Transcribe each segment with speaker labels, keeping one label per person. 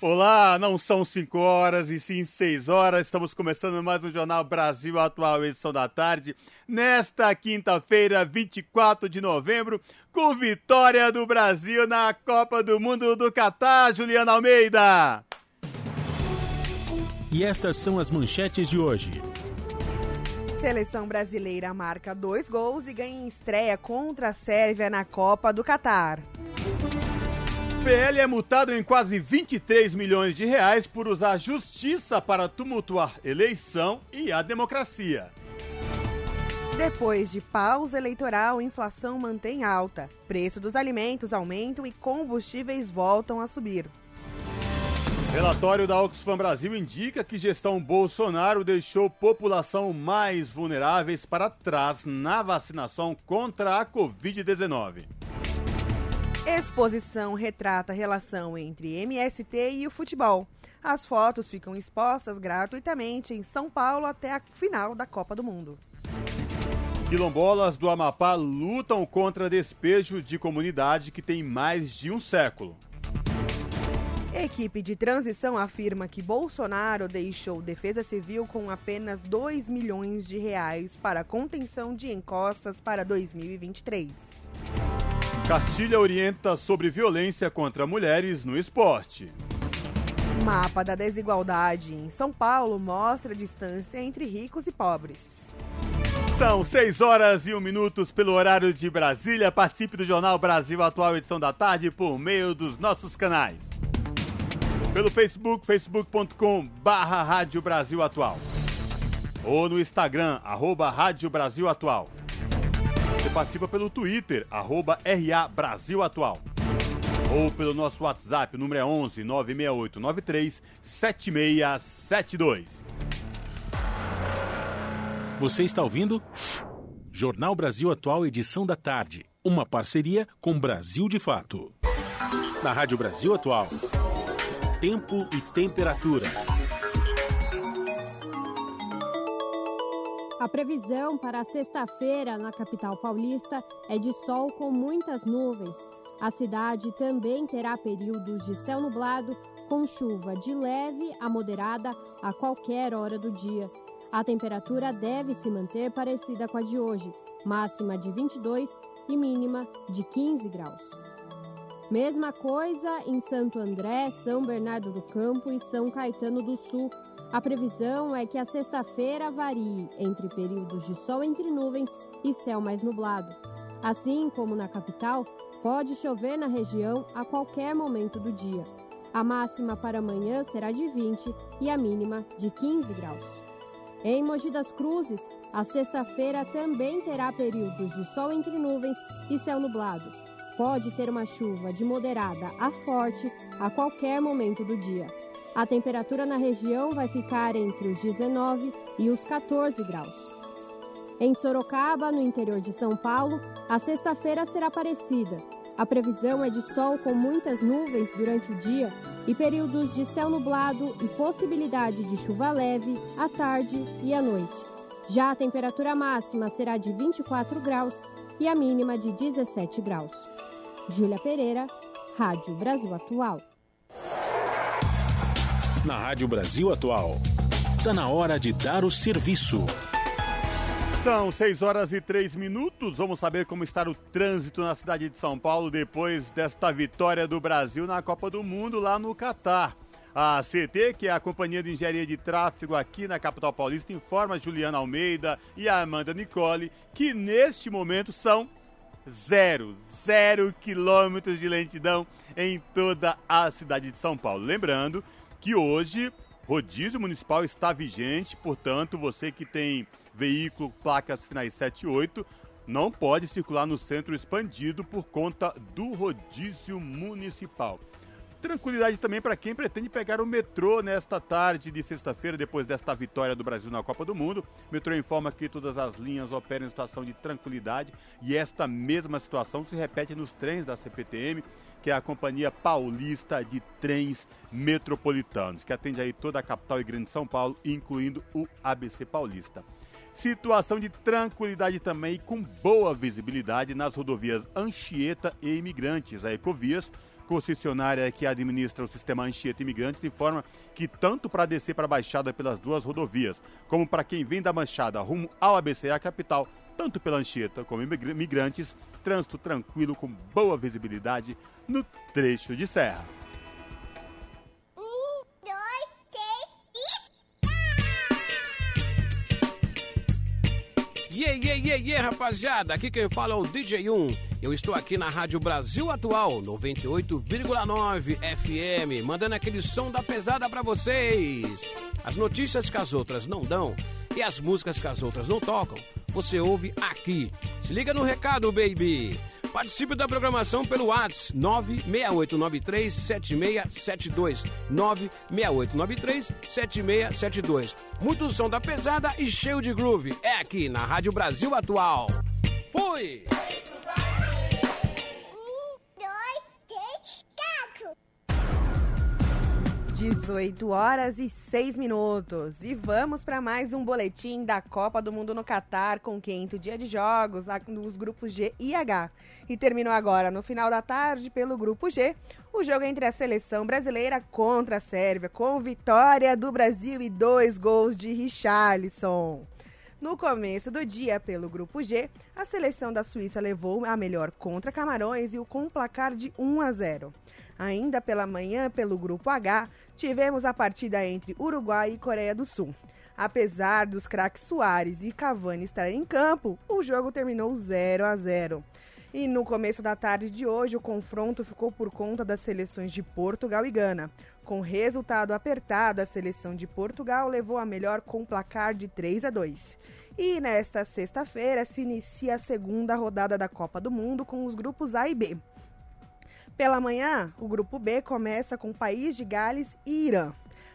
Speaker 1: Olá, não são 5 horas e sim 6 horas. Estamos começando mais um Jornal Brasil Atual, edição da tarde, nesta quinta-feira, 24 de novembro, com vitória do Brasil na Copa do Mundo do Catar, Juliana Almeida.
Speaker 2: E estas são as manchetes de hoje.
Speaker 3: Seleção brasileira marca dois gols e ganha em estreia contra a Sérvia na Copa do Catar.
Speaker 1: PL é multado em quase 23 milhões de reais por usar justiça para tumultuar eleição e a democracia.
Speaker 3: Depois de pausa eleitoral, inflação mantém alta. Preço dos alimentos aumentam e combustíveis voltam a subir.
Speaker 1: Relatório da Oxfam Brasil indica que gestão Bolsonaro deixou população mais vulneráveis para trás na vacinação contra a Covid-19.
Speaker 3: Exposição retrata a relação entre MST e o futebol. As fotos ficam expostas gratuitamente em São Paulo até a final da Copa do Mundo.
Speaker 1: Quilombolas do Amapá lutam contra despejo de comunidade que tem mais de um século.
Speaker 3: Equipe de transição afirma que Bolsonaro deixou Defesa Civil com apenas 2 milhões de reais para contenção de encostas para 2023.
Speaker 1: Cartilha orienta sobre violência contra mulheres no esporte.
Speaker 3: Mapa da desigualdade em São Paulo mostra a distância entre ricos e pobres.
Speaker 1: São 6 horas e 1 minutos pelo horário de Brasília. Participe do Jornal Brasil Atual, edição da tarde, por meio dos nossos canais. Pelo Facebook, facebook.com barra Rádio Brasil Atual. Ou no Instagram, arroba Rádio Brasil Atual. Participa pelo Twitter, arroba RA Brasil Atual. Ou pelo nosso WhatsApp, o número é 11 968 93 7672.
Speaker 2: Você está ouvindo? Jornal Brasil Atual, edição da tarde. Uma parceria com Brasil de Fato. Na Rádio Brasil Atual. Tempo e temperatura.
Speaker 4: A previsão para sexta-feira na capital paulista é de sol com muitas nuvens. A cidade também terá períodos de céu nublado, com chuva de leve a moderada a qualquer hora do dia. A temperatura deve se manter parecida com a de hoje, máxima de 22 e mínima de 15 graus. Mesma coisa em Santo André, São Bernardo do Campo e São Caetano do Sul. A previsão é que a sexta-feira varie entre períodos de sol entre nuvens e céu mais nublado. Assim como na capital, pode chover na região a qualquer momento do dia. A máxima para amanhã será de 20 e a mínima de 15 graus. Em Mogi das Cruzes, a sexta-feira também terá períodos de sol entre nuvens e céu nublado. Pode ter uma chuva de moderada a forte a qualquer momento do dia. A temperatura na região vai ficar entre os 19 e os 14 graus. Em Sorocaba, no interior de São Paulo, a sexta-feira será parecida. A previsão é de sol com muitas nuvens durante o dia e períodos de céu nublado e possibilidade de chuva leve à tarde e à noite. Já a temperatura máxima será de 24 graus e a mínima de 17 graus. Júlia Pereira, Rádio Brasil Atual.
Speaker 2: Na Rádio Brasil Atual. Está na hora de dar o serviço.
Speaker 1: São 6 horas e 3 minutos. Vamos saber como está o trânsito na cidade de São Paulo depois desta vitória do Brasil na Copa do Mundo lá no Catar. A CT, que é a Companhia de Engenharia de Tráfego aqui na capital paulista, informa Juliana Almeida e a Amanda Nicole que neste momento são zero, zero quilômetros de lentidão em toda a cidade de São Paulo. Lembrando que hoje rodízio municipal está vigente, portanto, você que tem veículo, placas finais 7 e 8, não pode circular no centro expandido por conta do rodízio municipal. Tranquilidade também para quem pretende pegar o metrô nesta tarde de sexta-feira, depois desta vitória do Brasil na Copa do Mundo. O metrô informa que todas as linhas operam em situação de tranquilidade e esta mesma situação se repete nos trens da CPTM, que é a Companhia Paulista de Trens Metropolitanos, que atende aí toda a capital e grande São Paulo, incluindo o ABC Paulista. Situação de tranquilidade também com boa visibilidade nas rodovias Anchieta e Imigrantes, a Ecovias, concessionária que administra o sistema Anchieta Imigrantes informa que tanto para descer para a Baixada pelas duas rodovias, como para quem vem da Manchada rumo ao ABC, a capital, tanto pela Anchieta como imigrantes, trânsito tranquilo com boa visibilidade no trecho de serra.
Speaker 5: Yeah, yeah, yeah, yeah, rapaziada. Aqui quem fala é o DJ1. Eu estou aqui na Rádio Brasil Atual, 98,9 FM, mandando aquele som da pesada para vocês. As notícias que as outras não dão e as músicas que as outras não tocam, você ouve aqui. Se liga no recado, baby. Participe da programação pelo WhatsApp 968937672. 968937672. Muito som da pesada e cheio de groove. É aqui na Rádio Brasil Atual. Fui!
Speaker 3: 18 horas e 6 minutos. E vamos para mais um boletim da Copa do Mundo no Catar, com quinto dia de jogos nos grupos G e H. E terminou agora, no final da tarde, pelo grupo G, o jogo entre a seleção brasileira contra a Sérvia, com vitória do Brasil e dois gols de Richarlison. No começo do dia, pelo grupo G, a seleção da Suíça levou a melhor contra Camarões e o com um placar de 1 a 0. Ainda pela manhã, pelo grupo H, tivemos a partida entre Uruguai e Coreia do Sul. Apesar dos craques Soares e Cavani estarem em campo, o jogo terminou 0 a 0. E no começo da tarde de hoje, o confronto ficou por conta das seleções de Portugal e Gana. Com resultado apertado, a seleção de Portugal levou a melhor com placar de 3 a 2. E nesta sexta-feira se inicia a segunda rodada da Copa do Mundo com os grupos A e B. Pela manhã, o grupo B começa com País de Gales e Irã.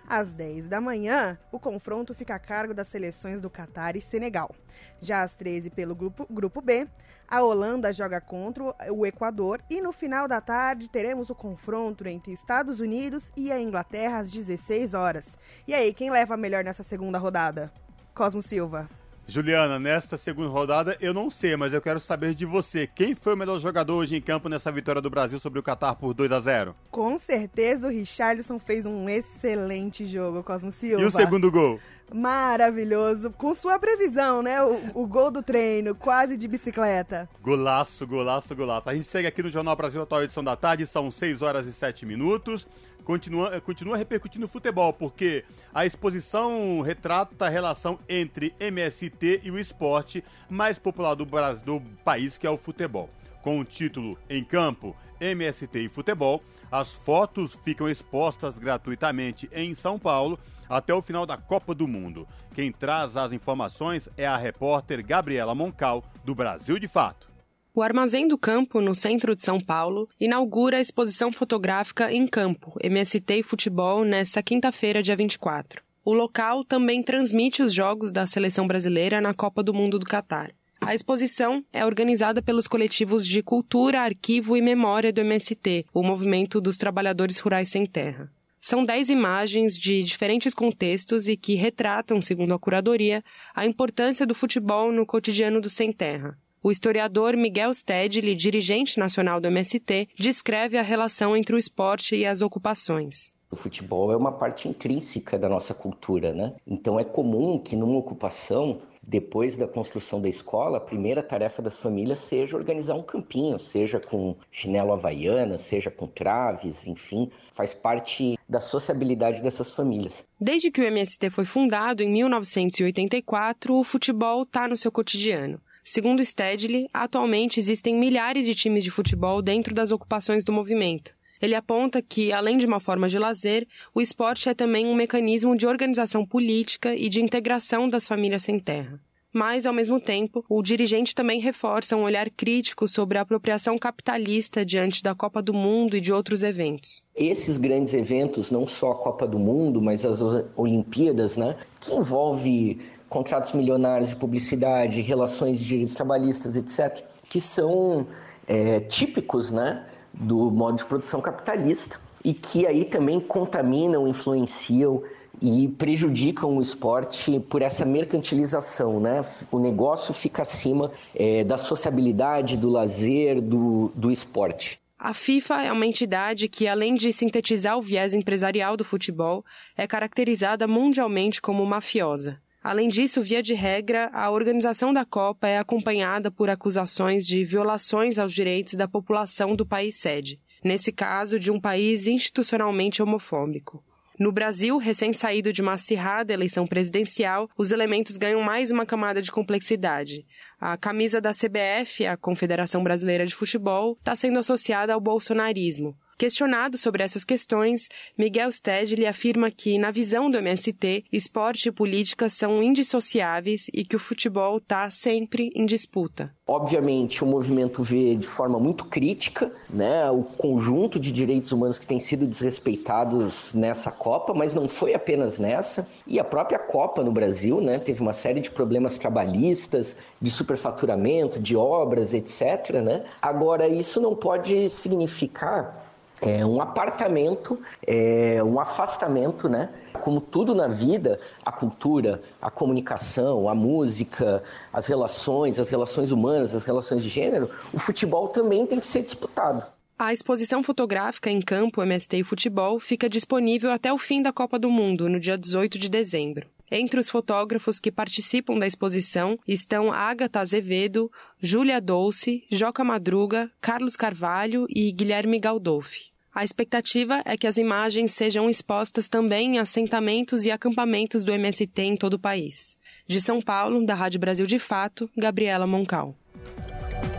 Speaker 3: Às 10 da manhã, o confronto fica a cargo das seleções do Catar e Senegal. Já às 13, pelo grupo, grupo B, a Holanda joga contra o Equador e no final da tarde teremos o confronto entre Estados Unidos e a Inglaterra às 16 horas. E aí, quem leva melhor nessa segunda rodada? Cosmo Silva.
Speaker 1: Juliana, nesta segunda rodada eu não sei, mas eu quero saber de você. Quem foi o melhor jogador hoje em campo nessa vitória do Brasil sobre o Catar por 2 a 0
Speaker 3: Com certeza o Richarlison fez um excelente jogo, Cosmo Silva.
Speaker 1: E o segundo gol?
Speaker 3: Maravilhoso, com sua previsão, né? O, o, gol do treino, quase de bicicleta.
Speaker 1: Golaço, golaço, golaço. A gente segue aqui no Jornal Brasil Atual Edição da Tarde, são 6 horas e 7 minutos continua, continua repercutindo no futebol, porque a exposição retrata a relação entre MST e o esporte mais popular do, Brasil, do país, que é o futebol. Com o título Em Campo, MST e Futebol, as fotos ficam expostas gratuitamente em São Paulo até o final da Copa do Mundo. Quem traz as informações é a repórter Gabriela Moncal, do Brasil de Fato.
Speaker 6: O Armazém do Campo, no centro de São Paulo, inaugura a exposição fotográfica Em Campo, MST e Futebol, nesta quinta-feira, dia 24. O local também transmite os jogos da seleção brasileira na Copa do Mundo do Catar. A exposição é organizada pelos coletivos de Cultura, Arquivo e Memória do MST, o Movimento dos Trabalhadores Rurais Sem Terra. São dez imagens de diferentes contextos e que retratam, segundo a curadoria, a importância do futebol no cotidiano do sem terra. O historiador Miguel Stedley, dirigente nacional do MST, descreve a relação entre o esporte e as ocupações.
Speaker 7: O futebol é uma parte intrínseca da nossa cultura, né? Então é comum que numa ocupação depois da construção da escola, a primeira tarefa das famílias seja organizar um campinho, seja com chinelo havaiana, seja com traves, enfim, faz parte da sociabilidade dessas famílias.
Speaker 6: Desde que o MST foi fundado em 1984, o futebol está no seu cotidiano. Segundo Stedley, atualmente existem milhares de times de futebol dentro das ocupações do movimento. Ele aponta que, além de uma forma de lazer, o esporte é também um mecanismo de organização política e de integração das famílias sem terra. Mas, ao mesmo tempo, o dirigente também reforça um olhar crítico sobre a apropriação capitalista diante da Copa do Mundo e de outros eventos.
Speaker 7: Esses grandes eventos, não só a Copa do Mundo, mas as Olimpíadas, né, que envolve contratos milionários de publicidade, relações de direitos trabalhistas, etc., que são é, típicos né, do modo de produção capitalista e que aí também contaminam, influenciam e prejudicam o esporte por essa mercantilização, né? O negócio fica acima é, da sociabilidade, do lazer, do, do esporte.
Speaker 6: A FIFA é uma entidade que, além de sintetizar o viés empresarial do futebol, é caracterizada mundialmente como mafiosa. Além disso, via de regra, a organização da Copa é acompanhada por acusações de violações aos direitos da população do país sede, nesse caso, de um país institucionalmente homofóbico. No Brasil, recém-saído de uma acirrada eleição presidencial, os elementos ganham mais uma camada de complexidade. A camisa da CBF, a Confederação Brasileira de Futebol, está sendo associada ao bolsonarismo, Questionado sobre essas questões, Miguel Stedley afirma que, na visão do MST, esporte e política são indissociáveis e que o futebol está sempre em disputa.
Speaker 7: Obviamente, o movimento vê de forma muito crítica né, o conjunto de direitos humanos que tem sido desrespeitados nessa Copa, mas não foi apenas nessa. E a própria Copa no Brasil né, teve uma série de problemas trabalhistas, de superfaturamento, de obras, etc. Né? Agora, isso não pode significar é um apartamento, é um afastamento, né? Como tudo na vida, a cultura, a comunicação, a música, as relações, as relações humanas, as relações de gênero, o futebol também tem que ser disputado.
Speaker 6: A exposição fotográfica em campo MST e Futebol fica disponível até o fim da Copa do Mundo, no dia 18 de dezembro. Entre os fotógrafos que participam da exposição estão Agatha Azevedo, Júlia Dolce, Joca Madruga, Carlos Carvalho e Guilherme Galdolfi. A expectativa é que as imagens sejam expostas também em assentamentos e acampamentos do MST em todo o país. De São Paulo, da Rádio Brasil de Fato, Gabriela Moncal.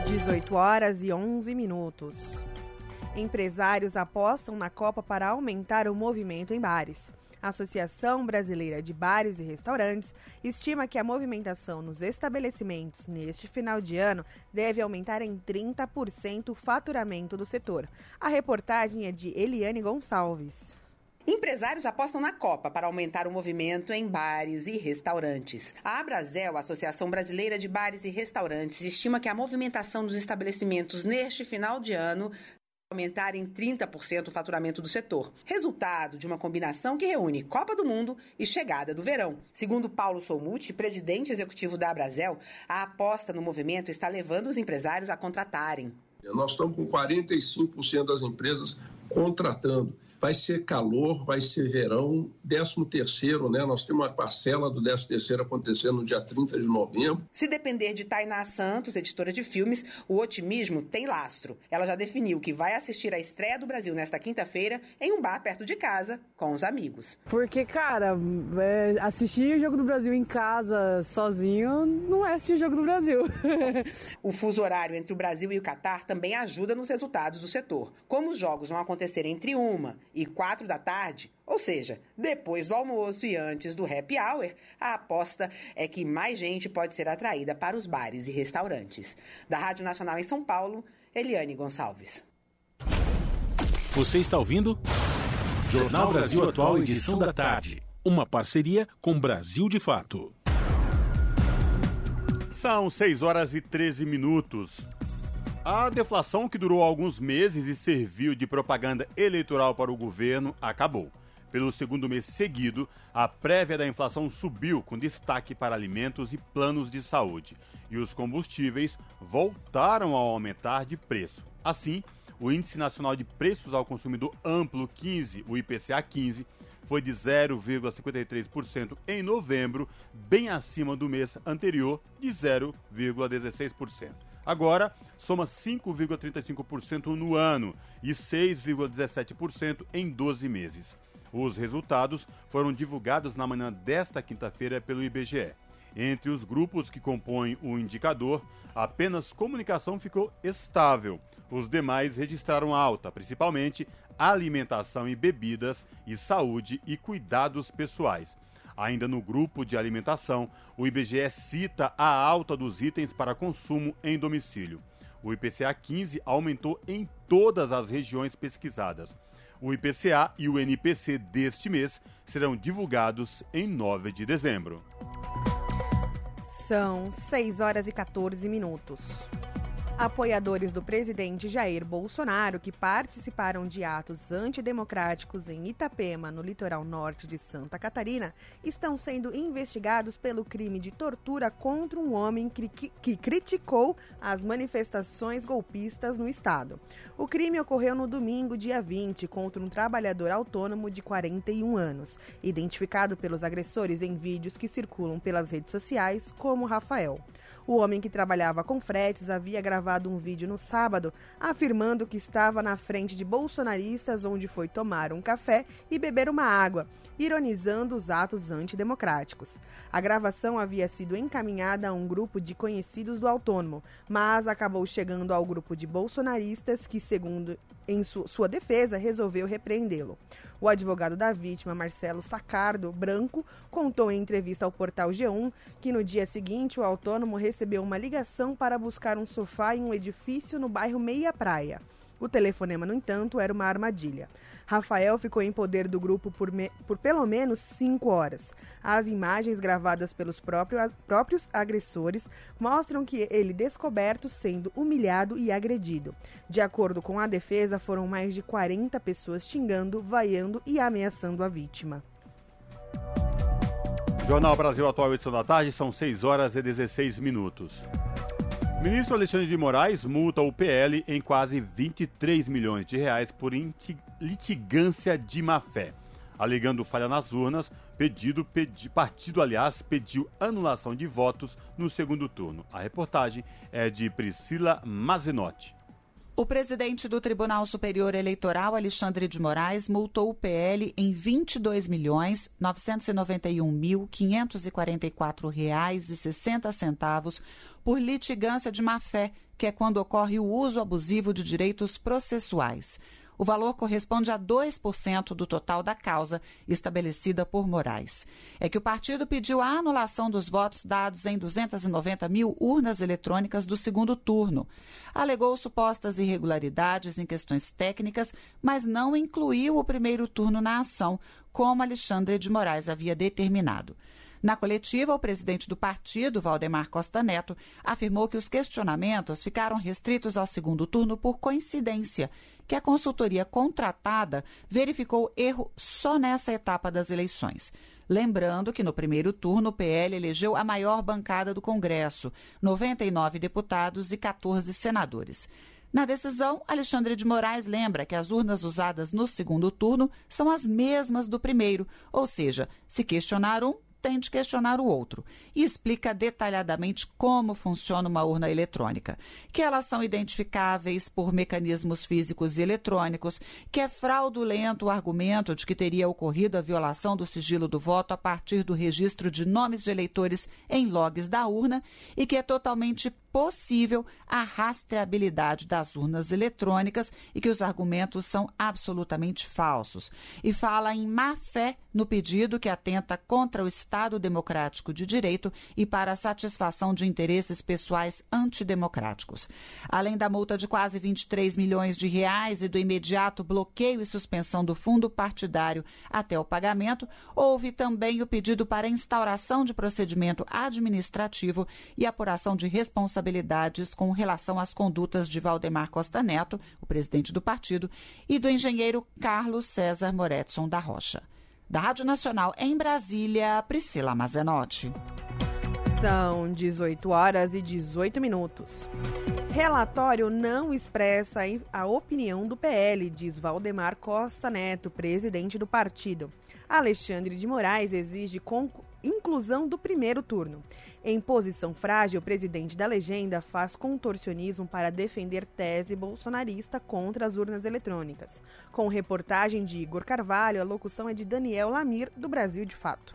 Speaker 3: 18 horas e 11 minutos. Empresários apostam na Copa para aumentar o movimento em bares. A Associação Brasileira de Bares e Restaurantes estima que a movimentação nos estabelecimentos neste final de ano deve aumentar em 30% o faturamento do setor. A reportagem é de Eliane Gonçalves.
Speaker 8: Empresários apostam na Copa para aumentar o movimento em bares e restaurantes. A Abrazel, Associação Brasileira de Bares e Restaurantes, estima que a movimentação dos estabelecimentos neste final de ano aumentar em 30% o faturamento do setor, resultado de uma combinação que reúne Copa do Mundo e chegada do verão. Segundo Paulo Solmuti, presidente executivo da Abrazel, a aposta no movimento está levando os empresários a contratarem.
Speaker 9: Nós estamos com 45% das empresas contratando vai ser calor, vai ser verão, 13 terceiro, né? Nós temos uma parcela do 13 terceiro acontecendo no dia 30 de novembro.
Speaker 8: Se depender de Tainá Santos, editora de filmes, o otimismo tem lastro. Ela já definiu que vai assistir a estreia do Brasil nesta quinta-feira em um bar perto de casa, com os amigos.
Speaker 10: Porque, cara, é, assistir o Jogo do Brasil em casa sozinho não é assistir o Jogo do Brasil.
Speaker 8: o fuso horário entre o Brasil e o Catar também ajuda nos resultados do setor. Como os jogos vão acontecer entre uma e quatro da tarde, ou seja, depois do almoço e antes do happy hour, a aposta é que mais gente pode ser atraída para os bares e restaurantes. Da Rádio Nacional em São Paulo, Eliane Gonçalves.
Speaker 2: Você está ouvindo? Jornal Brasil Atual, edição da tarde. Uma parceria com Brasil de Fato.
Speaker 1: São 6 horas e 13 minutos. A deflação, que durou alguns meses e serviu de propaganda eleitoral para o governo, acabou. Pelo segundo mês seguido, a prévia da inflação subiu, com destaque para alimentos e planos de saúde. E os combustíveis voltaram a aumentar de preço. Assim, o Índice Nacional de Preços ao Consumidor Amplo 15, o IPCA 15, foi de 0,53% em novembro, bem acima do mês anterior, de 0,16%. Agora, soma 5,35% no ano e 6,17% em 12 meses. Os resultados foram divulgados na manhã desta quinta-feira pelo IBGE. Entre os grupos que compõem o indicador, apenas comunicação ficou estável. Os demais registraram alta, principalmente alimentação e bebidas e saúde e cuidados pessoais. Ainda no grupo de alimentação, o IBGE cita a alta dos itens para consumo em domicílio. O IPCA 15 aumentou em todas as regiões pesquisadas. O IPCA e o NPC deste mês serão divulgados em 9 de dezembro.
Speaker 3: São 6 horas e 14 minutos. Apoiadores do presidente Jair Bolsonaro que participaram de atos antidemocráticos em Itapema, no litoral norte de Santa Catarina, estão sendo investigados pelo crime de tortura contra um homem que, que, que criticou as manifestações golpistas no estado. O crime ocorreu no domingo, dia 20, contra um trabalhador autônomo de 41 anos, identificado pelos agressores em vídeos que circulam pelas redes sociais como Rafael. O homem que trabalhava com fretes havia gravado um vídeo no sábado afirmando que estava na frente de bolsonaristas onde foi tomar um café e beber uma água, ironizando os atos antidemocráticos. A gravação havia sido encaminhada a um grupo de conhecidos do autônomo, mas acabou chegando ao grupo de bolsonaristas que, segundo em su sua defesa, resolveu repreendê-lo. O advogado da vítima, Marcelo Sacardo Branco, contou em entrevista ao portal G1 que no dia seguinte o autônomo recebeu uma ligação para buscar um sofá em um edifício no bairro Meia Praia. O telefonema, no entanto, era uma armadilha. Rafael ficou em poder do grupo por, me... por pelo menos cinco horas. As imagens gravadas pelos próprio... próprios agressores mostram que ele descoberto sendo humilhado e agredido. De acordo com a defesa, foram mais de 40 pessoas xingando, vaiando e ameaçando a vítima.
Speaker 1: Jornal Brasil Atual, edição da tarde, são 6 horas e 16 minutos. Ministro Alexandre de Moraes multa o PL em quase 23 milhões de reais por litigância de má-fé. Alegando falha nas urnas, pedido, pedi, partido, aliás, pediu anulação de votos no segundo turno. A reportagem é de Priscila Mazenotti.
Speaker 11: O presidente do Tribunal Superior Eleitoral, Alexandre de Moraes, multou o PL em R$ 22.991.544,60 por litigância de má-fé, que é quando ocorre o uso abusivo de direitos processuais. O valor corresponde a 2% do total da causa estabelecida por Moraes. É que o partido pediu a anulação dos votos dados em 290 mil urnas eletrônicas do segundo turno. Alegou supostas irregularidades em questões técnicas, mas não incluiu o primeiro turno na ação, como Alexandre de Moraes havia determinado. Na coletiva, o presidente do partido, Valdemar Costa Neto, afirmou que os questionamentos ficaram restritos ao segundo turno por coincidência, que a consultoria contratada verificou erro só nessa etapa das eleições. Lembrando que no primeiro turno o PL elegeu a maior bancada do Congresso, 99 deputados e 14 senadores. Na decisão, Alexandre de Moraes lembra que as urnas usadas no segundo turno são as mesmas do primeiro, ou seja, se questionar um, tem de questionar o outro. E explica detalhadamente como funciona uma urna eletrônica, que elas são identificáveis por mecanismos físicos e eletrônicos, que é fraudulento o argumento de que teria ocorrido a violação do sigilo do voto a partir do registro de nomes de eleitores em logs da urna e que é totalmente possível a rastreabilidade das urnas eletrônicas e que os argumentos são absolutamente falsos. E fala em má fé no pedido que atenta contra o Estado Democrático de Direito e para a satisfação de interesses pessoais antidemocráticos. Além da multa de quase 23 milhões de reais e do imediato bloqueio e suspensão do fundo partidário até o pagamento, houve também o pedido para instauração de procedimento administrativo e apuração de responsabilidade responsabilidades com relação às condutas de Valdemar Costa Neto, o presidente do partido, e do engenheiro Carlos César Moretson da Rocha. Da Rádio Nacional em Brasília, Priscila Mazenotti.
Speaker 3: São 18 horas e 18 minutos. Relatório não expressa a opinião do PL, diz Valdemar Costa Neto, presidente do partido. Alexandre de Moraes exige inclusão do primeiro turno. Em posição frágil, o presidente da legenda faz contorcionismo para defender tese bolsonarista contra as urnas eletrônicas. Com reportagem de Igor Carvalho, a locução é de Daniel Lamir, do Brasil de Fato.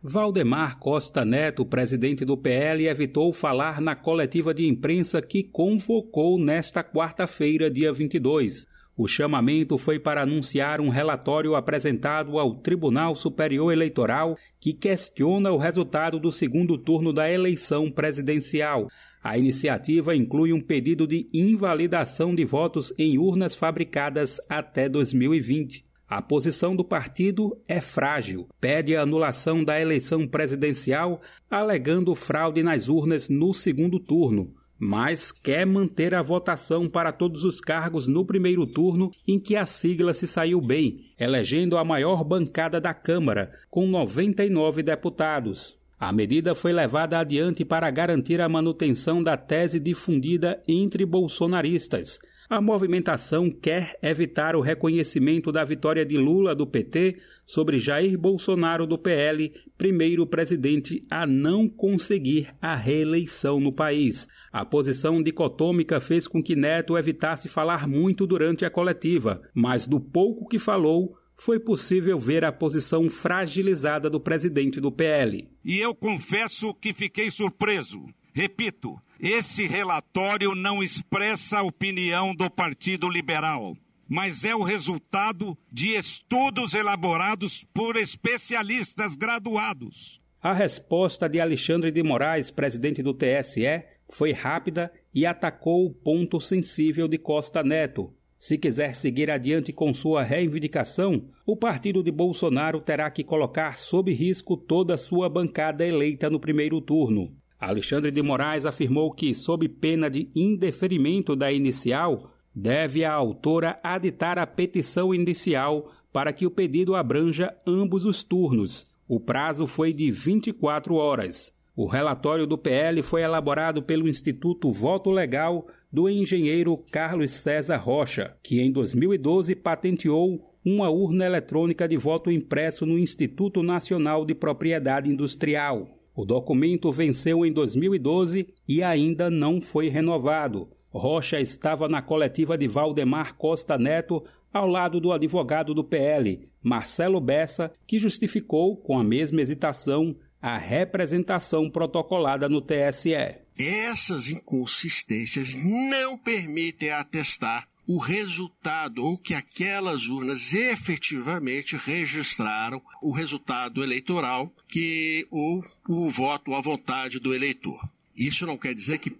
Speaker 12: Valdemar Costa Neto, presidente do PL, evitou falar na coletiva de imprensa que convocou nesta quarta-feira, dia 22. O chamamento foi para anunciar um relatório apresentado ao Tribunal Superior Eleitoral que questiona o resultado do segundo turno da eleição presidencial. A iniciativa inclui um pedido de invalidação de votos em urnas fabricadas até 2020. A posição do partido é frágil. Pede a anulação da eleição presidencial, alegando fraude nas urnas no segundo turno mas quer manter a votação para todos os cargos no primeiro turno em que a sigla se saiu bem, elegendo a maior bancada da Câmara, com 99 deputados. A medida foi levada adiante para garantir a manutenção da tese difundida entre bolsonaristas, a movimentação quer evitar o reconhecimento da vitória de Lula do PT sobre Jair Bolsonaro do PL, primeiro presidente a não conseguir a reeleição no país. A posição dicotômica fez com que Neto evitasse falar muito durante a coletiva, mas do pouco que falou, foi possível ver a posição fragilizada do presidente do PL.
Speaker 13: E eu confesso que fiquei surpreso. Repito, esse relatório não expressa a opinião do Partido Liberal, mas é o resultado de estudos elaborados por especialistas graduados.
Speaker 12: A resposta de Alexandre de Moraes, presidente do TSE, foi rápida e atacou o ponto sensível de Costa Neto. Se quiser seguir adiante com sua reivindicação, o partido de Bolsonaro terá que colocar sob risco toda a sua bancada eleita no primeiro turno. Alexandre de Moraes afirmou que, sob pena de indeferimento da inicial, deve a autora aditar a petição inicial para que o pedido abranja ambos os turnos. O prazo foi de 24 horas. O relatório do PL foi elaborado pelo Instituto Voto Legal do engenheiro Carlos César Rocha, que em 2012 patenteou uma urna eletrônica de voto impresso no Instituto Nacional de Propriedade Industrial. O documento venceu em 2012 e ainda não foi renovado. Rocha estava na coletiva de Valdemar Costa Neto ao lado do advogado do PL, Marcelo Bessa, que justificou, com a mesma hesitação, a representação protocolada no TSE.
Speaker 14: Essas inconsistências não permitem atestar o resultado ou que aquelas urnas efetivamente registraram o resultado eleitoral que ou o voto à vontade do eleitor. Isso não quer dizer que,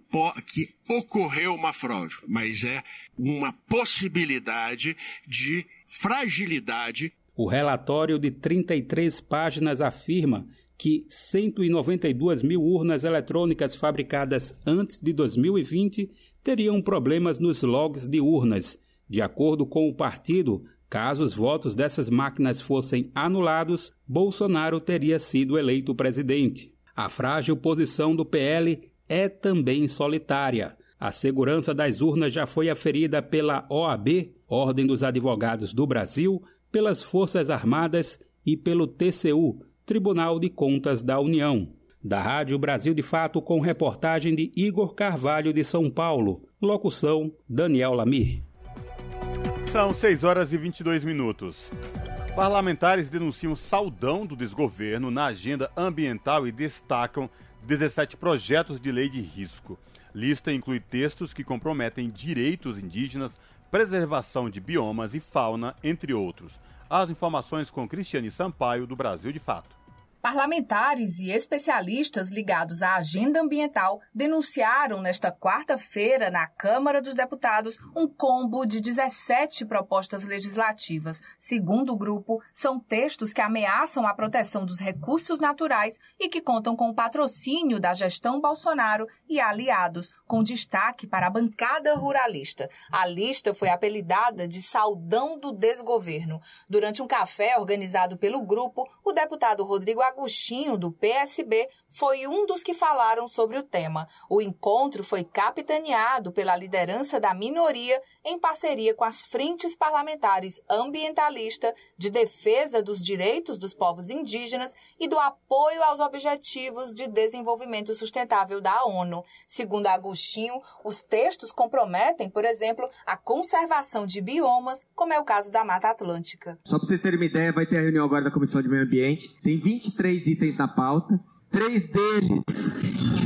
Speaker 14: que ocorreu uma fraude, mas é uma possibilidade de fragilidade.
Speaker 12: O relatório de 33 páginas afirma que 192 mil urnas eletrônicas fabricadas antes de 2020 teriam problemas nos logs de urnas. De acordo com o partido, caso os votos dessas máquinas fossem anulados, Bolsonaro teria sido eleito presidente. A frágil posição do PL é também solitária. A segurança das urnas já foi aferida pela OAB, Ordem dos Advogados do Brasil, pelas Forças Armadas e pelo TCU, Tribunal de Contas da União. Da Rádio Brasil de Fato, com reportagem de Igor Carvalho de São Paulo. Locução: Daniel Lamir.
Speaker 1: São 6 horas e 22 minutos. Parlamentares denunciam saudão do desgoverno na agenda ambiental e destacam 17 projetos de lei de risco. Lista inclui textos que comprometem direitos indígenas, preservação de biomas e fauna, entre outros. As informações com Cristiane Sampaio, do Brasil de Fato.
Speaker 15: Parlamentares e especialistas ligados à agenda ambiental denunciaram nesta quarta-feira na Câmara dos Deputados um combo de 17 propostas legislativas. Segundo o grupo, são textos que ameaçam a proteção dos recursos naturais e que contam com o patrocínio da gestão Bolsonaro e aliados, com destaque para a bancada ruralista. A lista foi apelidada de Saudão do Desgoverno. Durante um café organizado pelo grupo, o deputado Rodrigo Agostinho, do PSB, foi um dos que falaram sobre o tema. O encontro foi capitaneado pela liderança da minoria em parceria com as frentes parlamentares ambientalista, de defesa dos direitos dos povos indígenas e do apoio aos objetivos de desenvolvimento sustentável da ONU. Segundo Agostinho, os textos comprometem, por exemplo, a conservação de biomas, como é o caso da Mata Atlântica.
Speaker 16: Só para vocês terem uma ideia, vai ter a reunião agora da Comissão de Meio Ambiente. Tem 23 itens na pauta. Três deles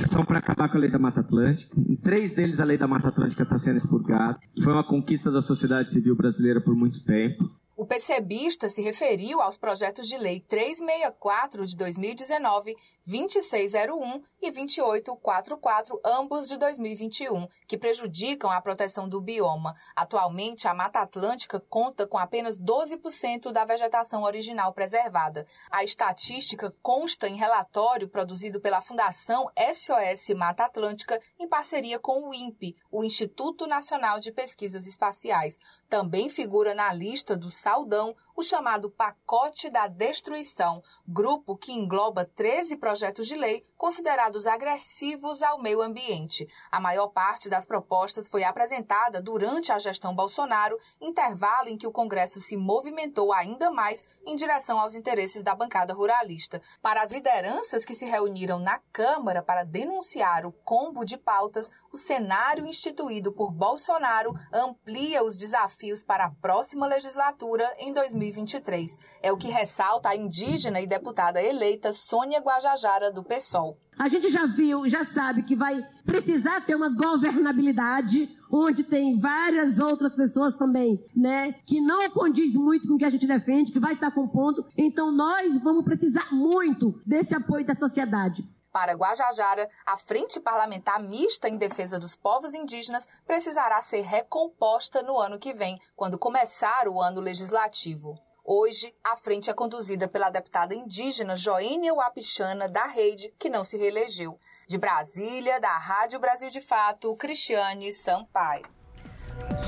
Speaker 16: são para acabar com a lei da Mata Atlântica. Em três deles, a lei da Mata Atlântica está sendo expurgada. Foi uma conquista da sociedade civil brasileira por muito tempo.
Speaker 15: O PCBista se referiu aos projetos de lei 364 de 2019, 2601 e 2844, ambos de 2021, que prejudicam a proteção do bioma. Atualmente, a Mata Atlântica conta com apenas 12% da vegetação original preservada. A estatística consta em relatório produzido pela Fundação SOS Mata Atlântica em parceria com o INPE, o Instituto Nacional de Pesquisas Espaciais. Também figura na lista dos Saldão o chamado Pacote da Destruição, grupo que engloba 13 projetos de lei considerados agressivos ao meio ambiente. A maior parte das propostas foi apresentada durante a gestão Bolsonaro, intervalo em que o Congresso se movimentou ainda mais em direção aos interesses da bancada ruralista. Para as lideranças que se reuniram na Câmara para denunciar o combo de pautas, o cenário instituído por Bolsonaro amplia os desafios para a próxima legislatura em 2023. É o que ressalta a indígena e deputada eleita Sônia Guajajara, do PSOL.
Speaker 17: A gente já viu, já sabe que vai precisar ter uma governabilidade onde tem várias outras pessoas também, né, que não condiz muito com o que a gente defende, que vai estar compondo. Então nós vamos precisar muito desse apoio da sociedade.
Speaker 15: Para Guajajara, a Frente Parlamentar Mista em Defesa dos Povos Indígenas precisará ser recomposta no ano que vem, quando começar o ano legislativo. Hoje, a frente é conduzida pela deputada indígena Joênia Wapichana da Rede, que não se reelegeu. De Brasília, da Rádio Brasil de Fato, Cristiane Sampaio.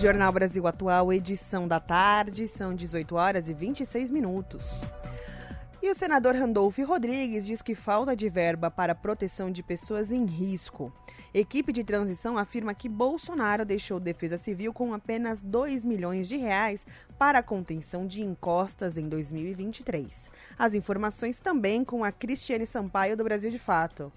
Speaker 3: Jornal Brasil Atual, edição da tarde, são 18 horas e 26 minutos. E o senador Randolph Rodrigues diz que falta de verba para proteção de pessoas em risco. Equipe de transição afirma que Bolsonaro deixou Defesa Civil com apenas 2 milhões de reais para a contenção de encostas em 2023. As informações também com a Cristiane Sampaio do Brasil de Fato.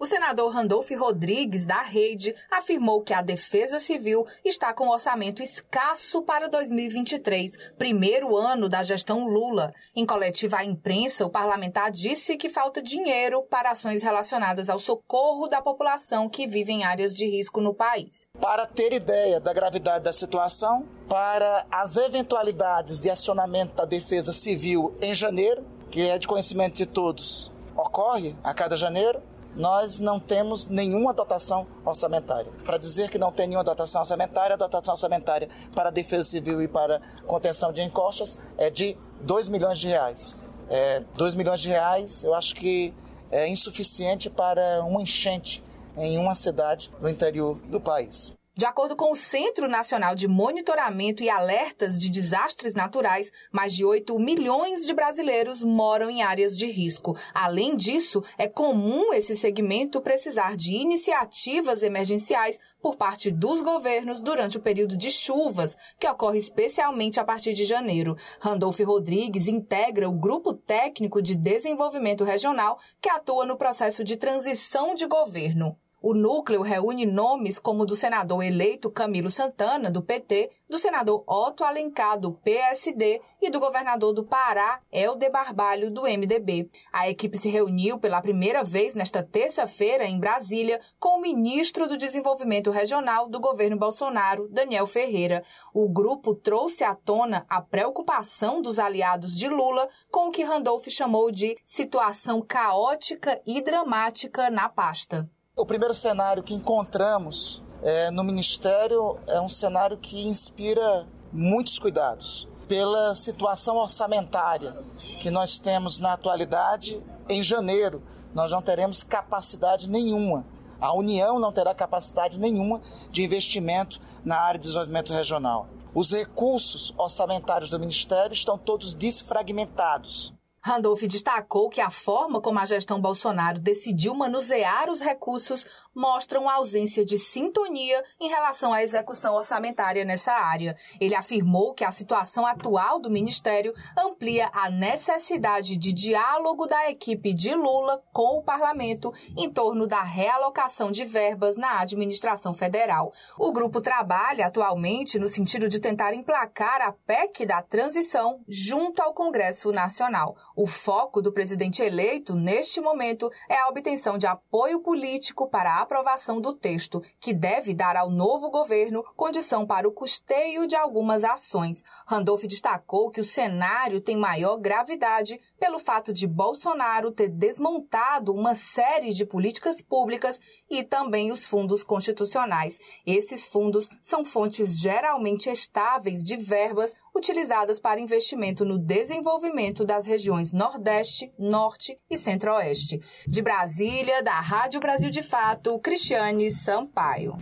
Speaker 15: O senador Randolph Rodrigues, da Rede, afirmou que a Defesa Civil está com orçamento escasso para 2023, primeiro ano da gestão Lula. Em coletiva à imprensa, o parlamentar disse que falta dinheiro para ações relacionadas ao socorro da população que vive em áreas de risco no país.
Speaker 18: Para ter ideia da gravidade da situação, para as eventualidades de acionamento da Defesa Civil em janeiro, que é de conhecimento de todos, ocorre a cada janeiro, nós não temos nenhuma dotação orçamentária. Para dizer que não tem nenhuma dotação orçamentária, a dotação orçamentária para a Defesa Civil e para contenção de encostas é de 2 milhões de reais. É, 2 milhões de reais eu acho que é insuficiente para uma enchente em uma cidade do interior do país.
Speaker 15: De acordo com o Centro Nacional de Monitoramento e Alertas de Desastres Naturais, mais de 8 milhões de brasileiros moram em áreas de risco. Além disso, é comum esse segmento precisar de iniciativas emergenciais por parte dos governos durante o período de chuvas, que ocorre especialmente a partir de janeiro. Randolph Rodrigues integra o Grupo Técnico de Desenvolvimento Regional que atua no processo de transição de governo. O núcleo reúne nomes como do senador eleito Camilo Santana, do PT, do senador Otto Alencar, do PSD, e do governador do Pará, Helder Barbalho, do MDB. A equipe se reuniu pela primeira vez nesta terça-feira em Brasília com o ministro do Desenvolvimento Regional do governo Bolsonaro, Daniel Ferreira. O grupo trouxe à tona a preocupação dos aliados de Lula com o que Randolph chamou de situação caótica e dramática na pasta.
Speaker 18: O primeiro cenário que encontramos é, no Ministério é um cenário que inspira muitos cuidados. Pela situação orçamentária que nós temos na atualidade, em janeiro nós não teremos capacidade nenhuma. A União não terá capacidade nenhuma de investimento na área de desenvolvimento regional. Os recursos orçamentários do Ministério estão todos desfragmentados.
Speaker 15: Randolph destacou que a forma como a gestão Bolsonaro decidiu manusear os recursos mostra uma ausência de sintonia em relação à execução orçamentária nessa área. Ele afirmou que a situação atual do ministério amplia a necessidade de diálogo da equipe de Lula com o parlamento em torno da realocação de verbas na administração federal. O grupo trabalha atualmente no sentido de tentar emplacar a PEC da transição junto ao Congresso Nacional. O foco do presidente eleito, neste momento, é a obtenção de apoio político para a aprovação do texto, que deve dar ao novo governo condição para o custeio de algumas ações. Randolph destacou que o cenário tem maior gravidade pelo fato de Bolsonaro ter desmontado uma série de políticas públicas e também os fundos constitucionais. Esses fundos são fontes geralmente estáveis de verbas utilizadas para investimento no desenvolvimento das regiões Nordeste, Norte e Centro-Oeste. De Brasília, da Rádio Brasil de Fato, Cristiane Sampaio.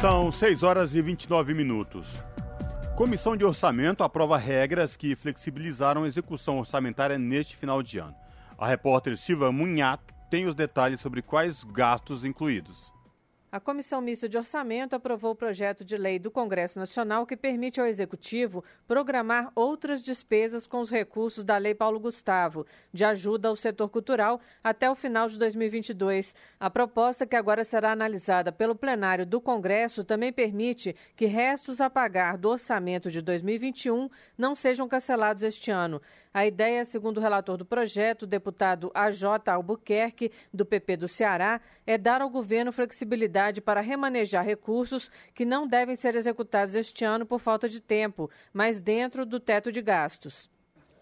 Speaker 1: São 6 horas e 29 minutos. Comissão de Orçamento aprova regras que flexibilizaram a execução orçamentária neste final de ano. A repórter Silva Munhato tem os detalhes sobre quais gastos incluídos.
Speaker 19: A Comissão Mista de Orçamento aprovou o projeto de lei do Congresso Nacional que permite ao Executivo programar outras despesas com os recursos da Lei Paulo Gustavo, de ajuda ao setor cultural, até o final de 2022. A proposta, que agora será analisada pelo plenário do Congresso, também permite que restos a pagar do orçamento de 2021 não sejam cancelados este ano. A ideia, segundo o relator do projeto, deputado AJ Albuquerque, do PP do Ceará, é dar ao governo flexibilidade para remanejar recursos que não devem ser executados este ano por falta de tempo, mas dentro do teto de gastos.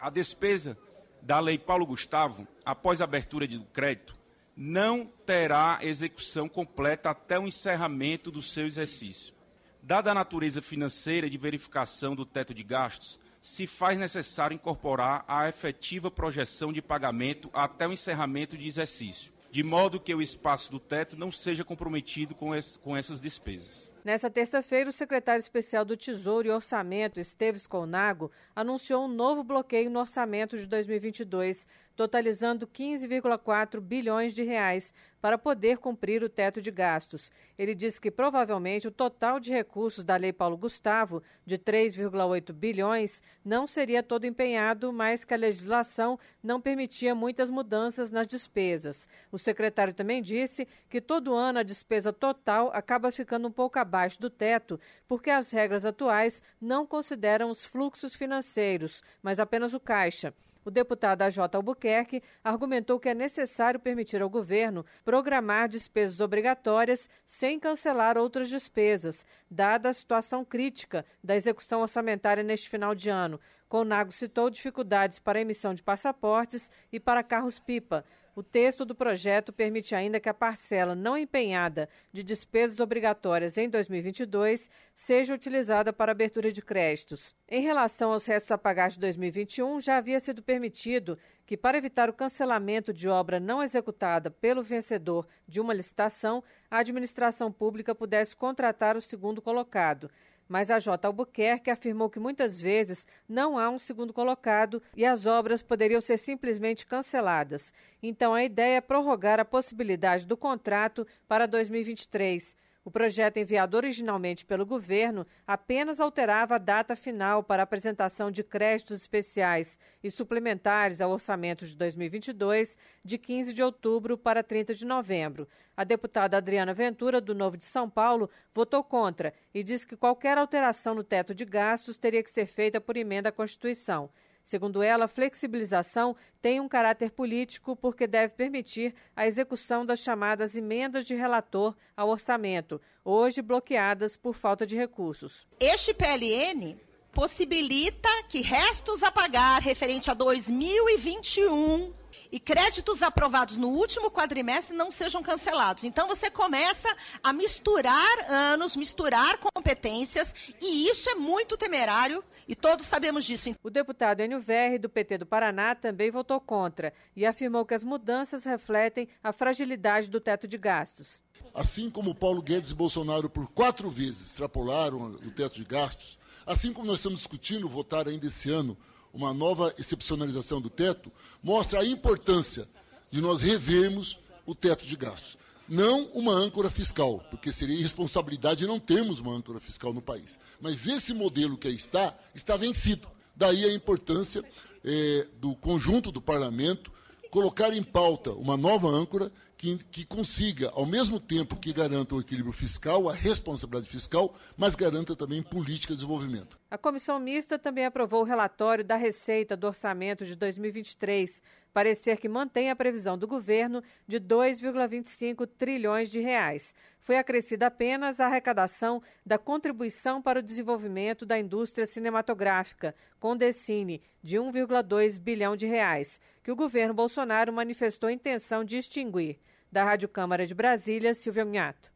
Speaker 20: A despesa da Lei Paulo Gustavo, após a abertura de crédito, não terá execução completa até o encerramento do seu exercício. Dada a natureza financeira de verificação do teto de gastos, se faz necessário incorporar a efetiva projeção de pagamento até o encerramento de exercício, de modo que o espaço do teto não seja comprometido com, com essas despesas.
Speaker 19: Nessa terça-feira, o secretário especial do Tesouro e Orçamento, Esteves Colnago, anunciou um novo bloqueio no orçamento de 2022, totalizando 15,4 bilhões de reais para poder cumprir o teto de gastos. Ele disse que provavelmente o total de recursos da Lei Paulo Gustavo, de 3,8 bilhões, não seria todo empenhado, mas que a legislação não permitia muitas mudanças nas despesas. O secretário também disse que todo ano a despesa total acaba ficando um pouco abaixo do teto, porque as regras atuais não consideram os fluxos financeiros, mas apenas o caixa. O deputado AJ Albuquerque argumentou que é necessário permitir ao governo programar despesas obrigatórias sem cancelar outras despesas, dada a situação crítica da execução orçamentária neste final de ano. Conago citou dificuldades para a emissão de passaportes e para carros-pipa, o texto do projeto permite ainda que a parcela não empenhada de despesas obrigatórias em 2022 seja utilizada para abertura de créditos. Em relação aos restos a pagar de 2021, já havia sido permitido que, para evitar o cancelamento de obra não executada pelo vencedor de uma licitação, a administração pública pudesse contratar o segundo colocado mas a J. Albuquerque afirmou que muitas vezes não há um segundo colocado e as obras poderiam ser simplesmente canceladas. Então a ideia é prorrogar a possibilidade do contrato para 2023. O projeto enviado originalmente pelo governo apenas alterava a data final para apresentação de créditos especiais e suplementares ao orçamento de 2022, de 15 de outubro para 30 de novembro. A deputada Adriana Ventura, do Novo de São Paulo, votou contra e disse que qualquer alteração no teto de gastos teria que ser feita por emenda à Constituição. Segundo ela, a flexibilização tem um caráter político porque deve permitir a execução das chamadas emendas de relator ao orçamento, hoje bloqueadas por falta de recursos.
Speaker 21: Este PLN possibilita que restos a pagar referente a 2021 e créditos aprovados no último quadrimestre não sejam cancelados. Então você começa a misturar anos, misturar competências, e isso é muito temerário e todos sabemos disso.
Speaker 19: O deputado Enio Verri, do PT do Paraná, também votou contra e afirmou que as mudanças refletem a fragilidade do teto de gastos.
Speaker 22: Assim como Paulo Guedes e Bolsonaro por quatro vezes extrapolaram o teto de gastos, assim como nós estamos discutindo votar ainda esse ano uma nova excepcionalização do teto, mostra a importância de nós revermos o teto de gastos. Não uma âncora fiscal, porque seria irresponsabilidade não termos uma âncora fiscal no país. Mas esse modelo que aí está, está vencido. Daí a importância é, do conjunto do parlamento colocar em pauta uma nova âncora que, que, consiga, ao mesmo tempo que garanta o equilíbrio fiscal, a responsabilidade fiscal, mas garanta também política de desenvolvimento.
Speaker 19: A comissão mista também aprovou o relatório da receita do orçamento de 2023, parecer que mantém a previsão do governo de 2,25 trilhões de reais. Foi acrescida apenas a arrecadação da contribuição para o desenvolvimento da indústria cinematográfica, com Decine, de 1,2 bilhão de reais, que o governo Bolsonaro manifestou intenção de extinguir. Da Rádio Câmara de Brasília, Silvia Minhato.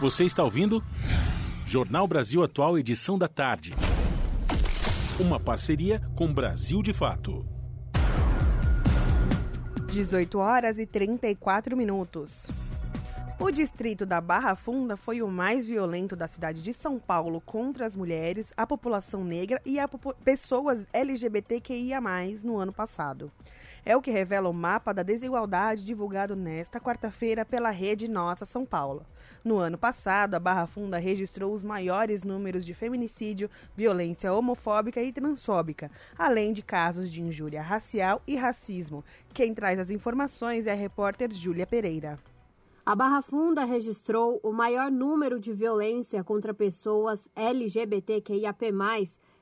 Speaker 2: Você está ouvindo? Jornal Brasil Atual, edição da tarde. Uma parceria com Brasil de Fato.
Speaker 3: 18 horas e 34 minutos. O distrito da Barra Funda foi o mais violento da cidade de São Paulo contra as mulheres, a população negra e as pessoas LGBTQIA, no ano passado. É o que revela o mapa da desigualdade divulgado nesta quarta-feira pela rede Nossa São Paulo. No ano passado, a Barra Funda registrou os maiores números de feminicídio, violência homofóbica e transfóbica, além de casos de injúria racial e racismo. Quem traz as informações é a repórter Júlia Pereira.
Speaker 4: A Barra Funda registrou o maior número de violência contra pessoas LGBTQIAP+,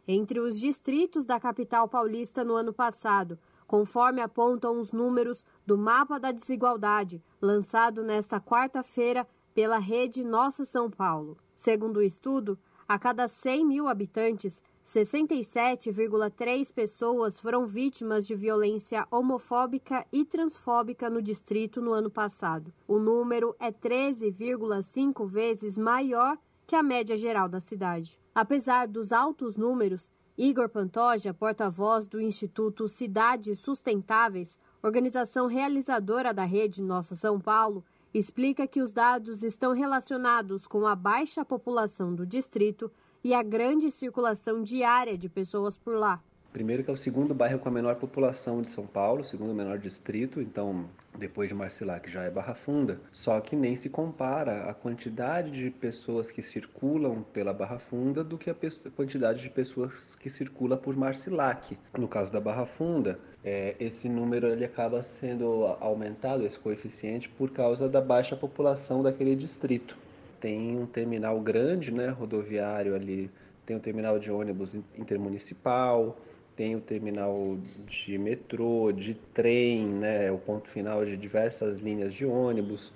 Speaker 4: entre os distritos da capital paulista no ano passado, conforme apontam os números do Mapa da Desigualdade, lançado nesta quarta-feira pela rede Nossa São Paulo. Segundo o estudo, a cada 100 mil habitantes, 67,3 pessoas foram vítimas de violência homofóbica e transfóbica no distrito no ano passado. O número é 13,5 vezes maior que a média geral da cidade. Apesar dos altos números, Igor Pantoja, porta-voz do Instituto Cidades Sustentáveis, organização realizadora da rede Nossa São Paulo, explica que os dados estão relacionados com a baixa população do distrito e a grande circulação diária de pessoas por lá.
Speaker 23: Primeiro que é o segundo bairro com a menor população de São Paulo, segundo menor distrito, então depois de Marcilac já é Barra Funda. Só que nem se compara a quantidade de pessoas que circulam pela Barra Funda do que a quantidade de pessoas que circula por Marcilac. No caso da Barra Funda, é, esse número ele acaba sendo aumentado, esse coeficiente, por causa da baixa população daquele distrito. Tem um terminal grande, né, rodoviário ali, tem um terminal de ônibus intermunicipal, tem o terminal de metrô, de trem, né, o ponto final de diversas linhas de ônibus.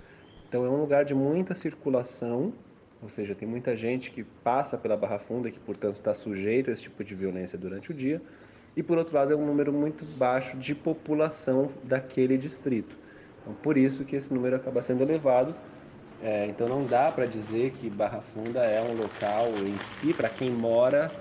Speaker 23: Então é um lugar de muita circulação, ou seja, tem muita gente que passa pela Barra Funda que, portanto, está sujeito a esse tipo de violência durante o dia. E por outro lado, é um número muito baixo de população daquele distrito. Então, por isso que esse número acaba sendo elevado. É, então não dá para dizer que Barra Funda é um local em si, para quem mora,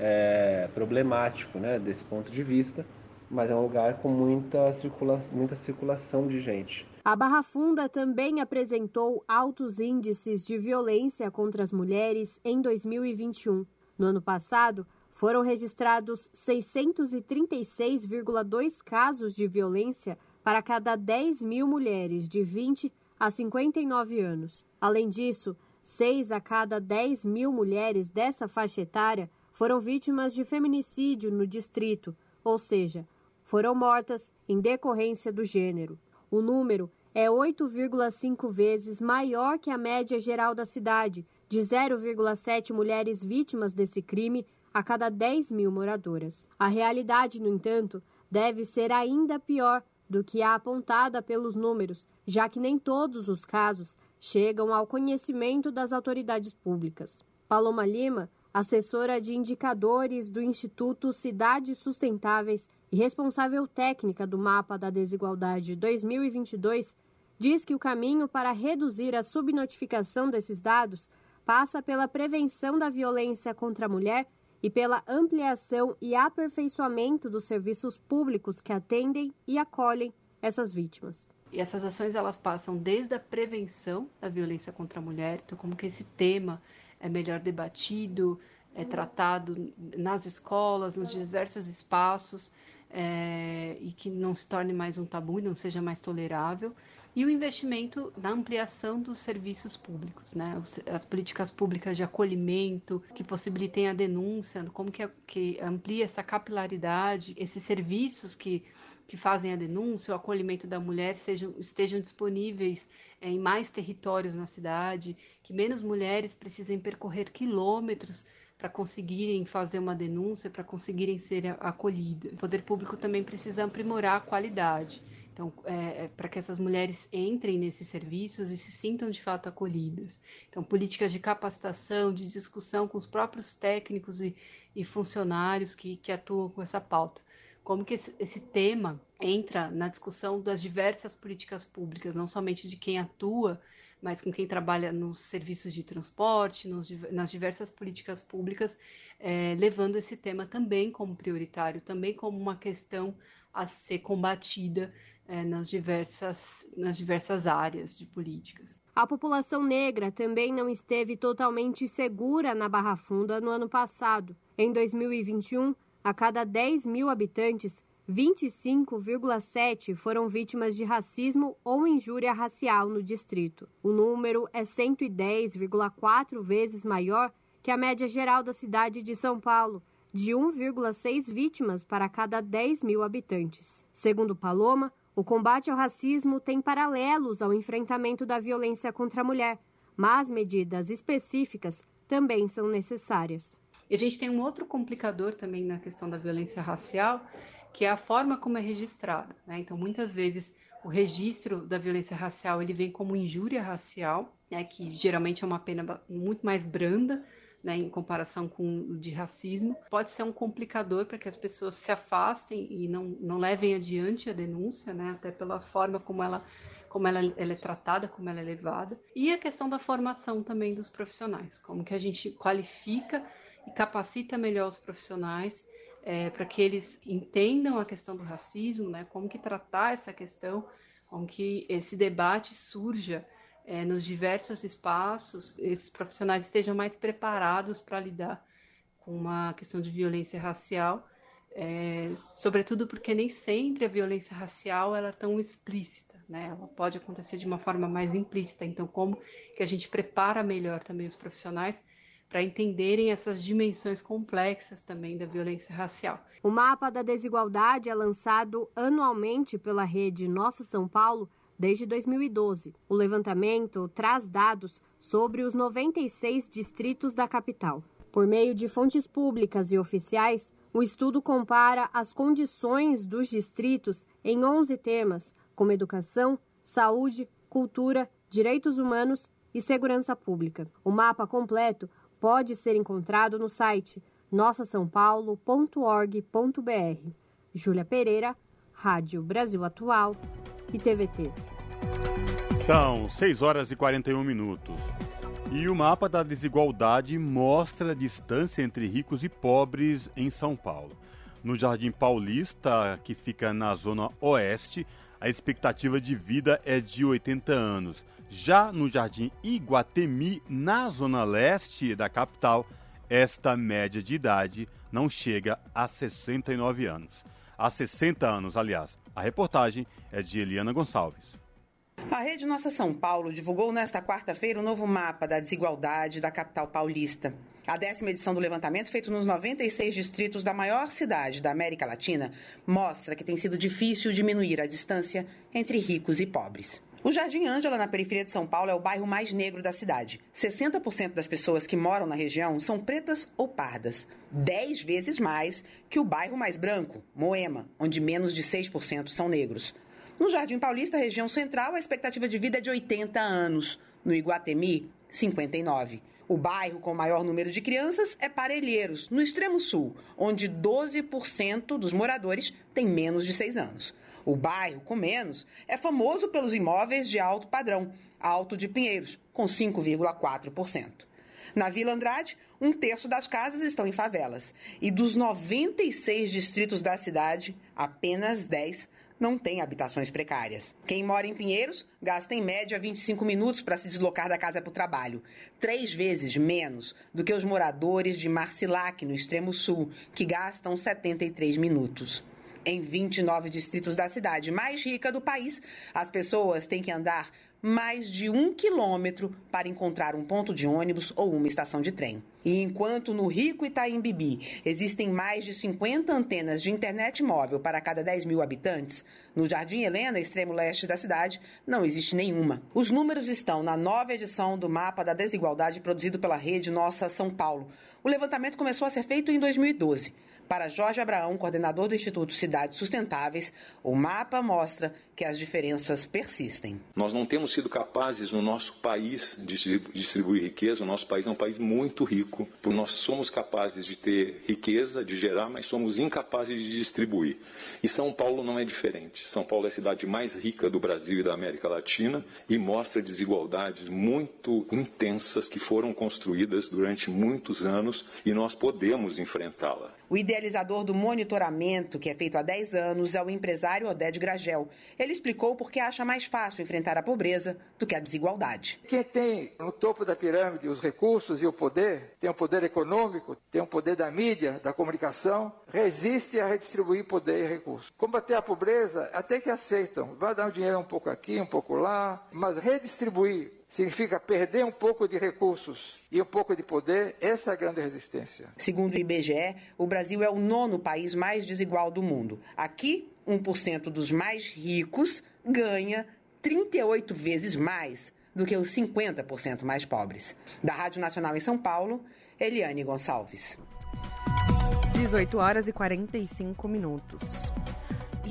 Speaker 23: é, problemático né, desse ponto de vista, mas é um lugar com muita, circula muita circulação de gente.
Speaker 4: A Barra Funda também apresentou altos índices de violência contra as mulheres em 2021. No ano passado, foram registrados 636,2 casos de violência para cada 10 mil mulheres de 20 a 59 anos. Além disso, 6 a cada 10 mil mulheres dessa faixa etária foram vítimas de feminicídio no distrito, ou seja, foram mortas em decorrência do gênero. O número é 8,5 vezes maior que a média geral da cidade, de 0,7 mulheres vítimas desse crime a cada 10 mil moradoras. A realidade, no entanto, deve ser ainda pior do que a apontada pelos números, já que nem todos os casos chegam ao conhecimento das autoridades públicas. Paloma Lima, assessora de indicadores do Instituto Cidades Sustentáveis e responsável técnica do Mapa da Desigualdade 2022, diz que o caminho para reduzir a subnotificação desses dados passa pela prevenção da violência contra a mulher e pela ampliação e aperfeiçoamento dos serviços públicos que atendem e acolhem essas vítimas.
Speaker 24: E essas ações elas passam desde a prevenção da violência contra a mulher, então como que esse tema é melhor debatido, é tratado nas escolas, nos diversos espaços, é, e que não se torne mais um tabu e não seja mais tolerável. E o investimento na ampliação dos serviços públicos, né? as políticas públicas de acolhimento que possibilitem a denúncia, como que, que amplia essa capilaridade, esses serviços que que fazem a denúncia, o acolhimento da mulher sejam, estejam disponíveis é, em mais territórios na cidade, que menos mulheres precisem percorrer quilômetros para conseguirem fazer uma denúncia, para conseguirem ser acolhidas. O poder público também precisa aprimorar a qualidade. Então, é, é, para que essas mulheres entrem nesses serviços e se sintam de fato acolhidas. Então, políticas de capacitação, de discussão com os próprios técnicos e, e funcionários que, que atuam com essa pauta como que esse, esse, tema entra na discussão das diversas políticas públicas, não somente de quem atua, mas com quem trabalha nos serviços de transporte, nos, nas diversas políticas públicas, é, levando esse tema também como prioritário, também como uma questão a ser combatida é, nas, diversas, nas diversas áreas de políticas.
Speaker 4: A população negra também não esteve totalmente segura na Barra Funda no ano passado. Em 2021, a cada 10 mil habitantes, 25,7 foram vítimas de racismo ou injúria racial no distrito. O número é 110,4 vezes maior que a média geral da cidade de São Paulo, de 1,6 vítimas para cada 10 mil habitantes. Segundo Paloma, o combate ao racismo tem paralelos ao enfrentamento da violência contra a mulher, mas medidas específicas também são necessárias.
Speaker 24: E a gente tem um outro complicador também na questão da violência racial, que é a forma como é registrada. Né? Então, muitas vezes, o registro da violência racial ele vem como injúria racial, né? que geralmente é uma pena muito mais branda, né, em comparação com o de racismo, pode ser um complicador para que as pessoas se afastem e não, não levem adiante a denúncia, né, até pela forma como ela como ela, ela, é tratada, como ela é levada, e a questão da formação também dos profissionais, como que a gente qualifica e capacita melhor os profissionais é, para que eles entendam a questão do racismo, né, como que tratar essa questão, como que esse debate surja é, nos diversos espaços, esses profissionais estejam mais preparados para lidar com uma questão de violência racial, é, sobretudo porque nem sempre a violência racial ela é tão explícita, né? Ela pode acontecer de uma forma mais implícita. Então, como que a gente prepara melhor também os profissionais para entenderem essas dimensões complexas também da violência racial.
Speaker 4: O mapa da desigualdade é lançado anualmente pela rede Nossa São Paulo desde 2012. O levantamento traz dados sobre os 96 distritos da capital. Por meio de fontes públicas e oficiais, o estudo compara as condições dos distritos em 11 temas, como educação, saúde, cultura, direitos humanos e segurança pública. O mapa completo pode ser encontrado no site nossasaopaulo.org.br. Júlia Pereira, Rádio Brasil Atual e TVT.
Speaker 1: São 6 horas e 41 minutos. E o mapa da desigualdade mostra a distância entre ricos e pobres em São Paulo. No Jardim Paulista, que fica na zona oeste, a expectativa de vida é de 80 anos. Já no Jardim Iguatemi, na zona leste da capital, esta média de idade não chega a 69 anos. Há 60 anos, aliás. A reportagem é de Eliana Gonçalves.
Speaker 8: A Rede Nossa São Paulo divulgou nesta quarta-feira o novo mapa da desigualdade da capital paulista. A décima edição do levantamento, feito nos 96 distritos da maior cidade da América Latina, mostra que tem sido difícil diminuir a distância entre ricos e pobres. O Jardim Ângela, na periferia de São Paulo, é o bairro mais negro da cidade. 60% das pessoas que moram na região são pretas ou pardas. 10 vezes mais que o bairro mais branco, Moema, onde menos de 6% são negros. No Jardim Paulista, região central, a expectativa de vida é de 80 anos. No Iguatemi, 59. O bairro com maior número de crianças é Parelheiros, no extremo sul, onde 12% dos moradores têm menos de 6 anos. O bairro com menos é famoso pelos imóveis de alto padrão, Alto de Pinheiros, com 5,4%. Na Vila Andrade, um terço das casas estão em favelas. E dos 96 distritos da cidade, apenas 10 não tem habitações precárias. Quem mora em Pinheiros gasta em média 25 minutos para se deslocar da casa para o trabalho, três vezes menos do que os moradores de Marcilac, no extremo sul, que gastam 73 minutos. Em 29 distritos da cidade mais rica do país, as pessoas têm que andar mais de um quilômetro para encontrar um ponto de ônibus ou uma estação de trem. E enquanto no rico Itaim Bibi existem mais de 50 antenas de internet móvel para cada 10 mil habitantes, no Jardim Helena, extremo leste da cidade, não existe nenhuma. Os números estão na nova edição do Mapa da Desigualdade produzido pela rede Nossa São Paulo. O levantamento começou a ser feito em 2012. Para Jorge Abraão, coordenador do Instituto Cidades Sustentáveis, o mapa mostra que as diferenças persistem.
Speaker 25: Nós não temos sido capazes no nosso país de distribuir riqueza. O nosso país é um país muito rico. Nós somos capazes de ter riqueza, de gerar, mas somos incapazes de distribuir. E São Paulo não é diferente. São Paulo é a cidade mais rica do Brasil e da América Latina e mostra desigualdades muito intensas que foram construídas durante muitos anos e nós podemos enfrentá-la.
Speaker 8: O idealizador do monitoramento, que é feito há 10 anos, é o empresário Oded Gragel. Ele explicou por que acha mais fácil enfrentar a pobreza do que a desigualdade.
Speaker 26: Quem tem no topo da pirâmide os recursos e o poder, tem o poder econômico, tem o poder da mídia, da comunicação, resiste a redistribuir poder e recursos. Combater a pobreza, até que aceitam. Vai dar um dinheiro um pouco aqui, um pouco lá, mas redistribuir significa perder um pouco de recursos e um pouco de poder, essa é a grande resistência.
Speaker 8: Segundo o IBGE, o Brasil é o nono país mais desigual do mundo. Aqui, 1% dos mais ricos ganha 38 vezes mais do que os 50% mais pobres. Da Rádio Nacional em São Paulo, Eliane Gonçalves.
Speaker 3: 18 horas e 45 minutos.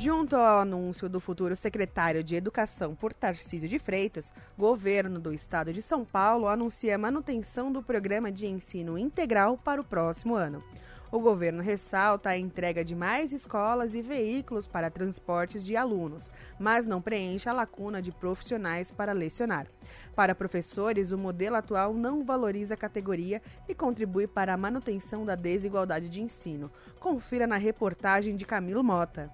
Speaker 3: Junto ao anúncio do futuro secretário de Educação por Tarcísio de Freitas, governo do estado de São Paulo anuncia a manutenção do programa de ensino integral para o próximo ano. O governo ressalta a entrega de mais escolas e veículos para transportes de alunos, mas não preenche a lacuna de profissionais para lecionar. Para professores, o modelo atual não valoriza a categoria e contribui para a manutenção da desigualdade de ensino. Confira na reportagem de Camilo Mota.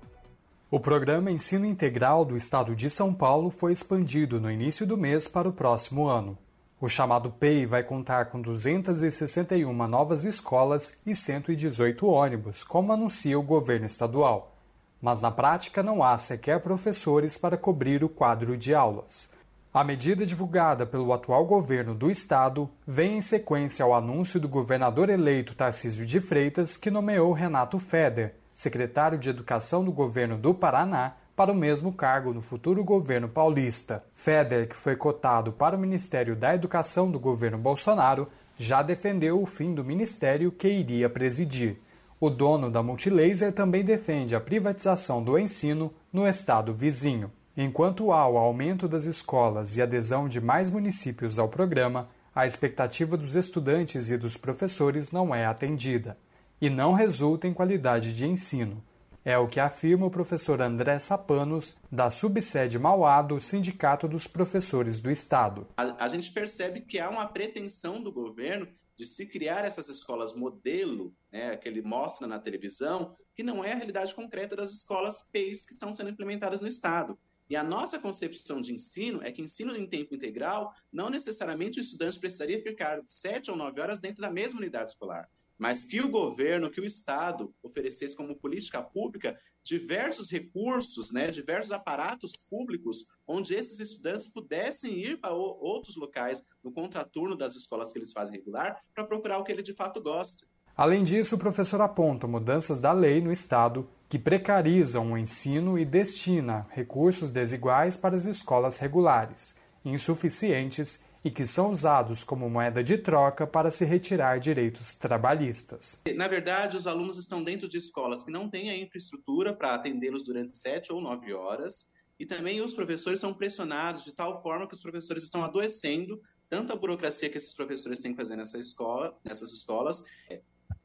Speaker 27: O programa Ensino Integral do Estado de São Paulo foi expandido no início do mês para o próximo ano. O chamado PEI vai contar com 261 novas escolas e 118 ônibus, como anuncia o governo estadual. Mas na prática não há sequer professores para cobrir o quadro de aulas. A medida divulgada pelo atual governo do estado vem em sequência ao anúncio do governador eleito Tarcísio de Freitas, que nomeou Renato Feder, secretário de Educação do governo do Paraná, para o mesmo cargo no futuro governo paulista. Feder, que foi cotado para o Ministério da Educação do governo Bolsonaro, já defendeu o fim do ministério que iria presidir. O dono da Multilaser também defende a privatização do ensino no estado vizinho. Enquanto há o aumento das escolas e adesão de mais municípios ao programa, a expectativa dos estudantes e dos professores não é atendida e não resulta em qualidade de ensino. É o que afirma o professor André Sapanos, da subsede Mauá do Sindicato dos Professores do Estado.
Speaker 28: A, a, gente percebe que há uma pretensão do governo de se criar essas escolas modelo, né, que ele mostra na televisão, que não é a realidade concreta das escolas PEIs que estão sendo implementadas no Estado. E a nossa concepção de ensino é que ensino em tempo integral, não necessariamente o estudante precisaria ficar sete ou nove horas dentro da mesma unidade escolar mas que o governo, que o Estado oferecesse como política pública diversos recursos, né, diversos aparatos públicos, onde esses estudantes pudessem ir para outros locais no contraturno das escolas que eles fazem regular para procurar o que ele de fato gosta.
Speaker 27: Além disso, o professor aponta mudanças da lei no Estado que precarizam o ensino e destina recursos desiguais para as escolas regulares, insuficientes e que são usados como moeda de troca para se retirar direitos trabalhistas.
Speaker 28: Na verdade, os alunos estão dentro de escolas que não têm a infraestrutura para atendê-los durante sete ou nove horas, e também os professores são pressionados de tal forma que os professores estão adoecendo tanto a burocracia que esses professores têm que fazer nessa escola, nessas escolas, é,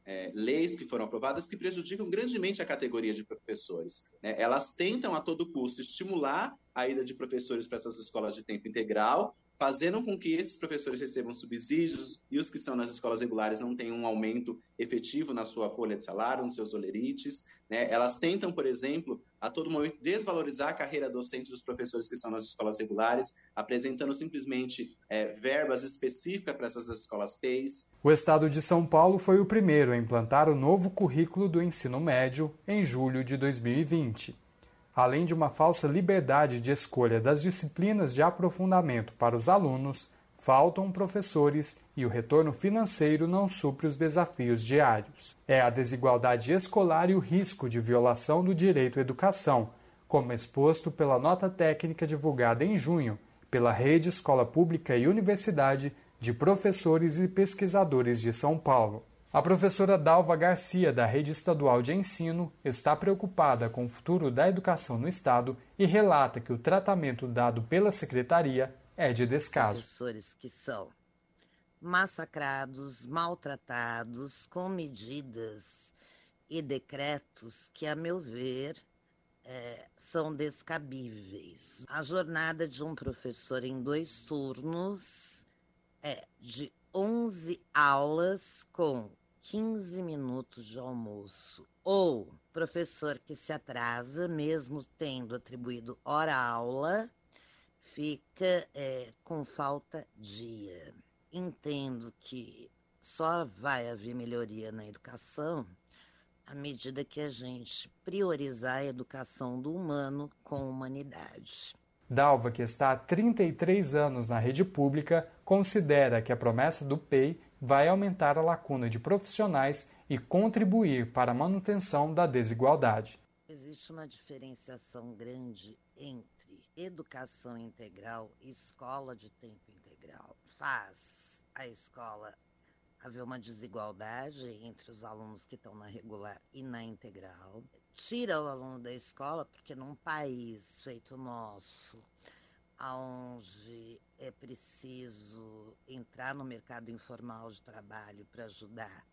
Speaker 28: é, leis que foram aprovadas que prejudicam grandemente a categoria de professores. Né? Elas tentam a todo custo estimular a ida de professores para essas escolas de tempo integral, fazendo com que esses professores recebam subsídios e os que estão nas escolas regulares não tenham um aumento efetivo na sua folha de salário, nos seus olerites. Né? Elas tentam, por exemplo, a todo momento desvalorizar a carreira docente dos professores que estão nas escolas regulares, apresentando simplesmente é, verbas específicas para essas escolas PEIs.
Speaker 27: O estado de São Paulo foi o primeiro a implantar o novo currículo do ensino médio em julho de 2020 além de uma falsa liberdade de escolha das disciplinas de aprofundamento para os alunos, faltam professores e o retorno financeiro não supre os desafios diários. É a desigualdade escolar e o risco de violação do direito à educação, como exposto pela nota técnica divulgada em junho pela Rede Escola Pública e Universidade de Professores e Pesquisadores de São Paulo. A professora Dalva Garcia, da Rede Estadual de Ensino, está preocupada com o futuro da educação no Estado e relata que o tratamento dado pela secretaria é de descaso.
Speaker 29: Professores que são massacrados, maltratados, com medidas e decretos que, a meu ver, é, são descabíveis. A jornada de um professor em dois turnos é de 11 aulas com 15 minutos de almoço. Ou professor que se atrasa, mesmo tendo atribuído hora-aula, fica é, com falta dia. Entendo que só vai haver melhoria na educação à medida que a gente priorizar a educação do humano com humanidade.
Speaker 27: Dalva, que está há 33 anos na rede pública, considera que a promessa do PEI vai aumentar a lacuna de profissionais e contribuir para a manutenção da desigualdade.
Speaker 29: Existe uma diferenciação grande entre educação integral e escola de tempo integral. Faz a escola haver uma desigualdade entre os alunos que estão na regular e na integral. Tira o aluno da escola, porque num país feito nosso, onde é preciso entrar no mercado informal de trabalho para ajudar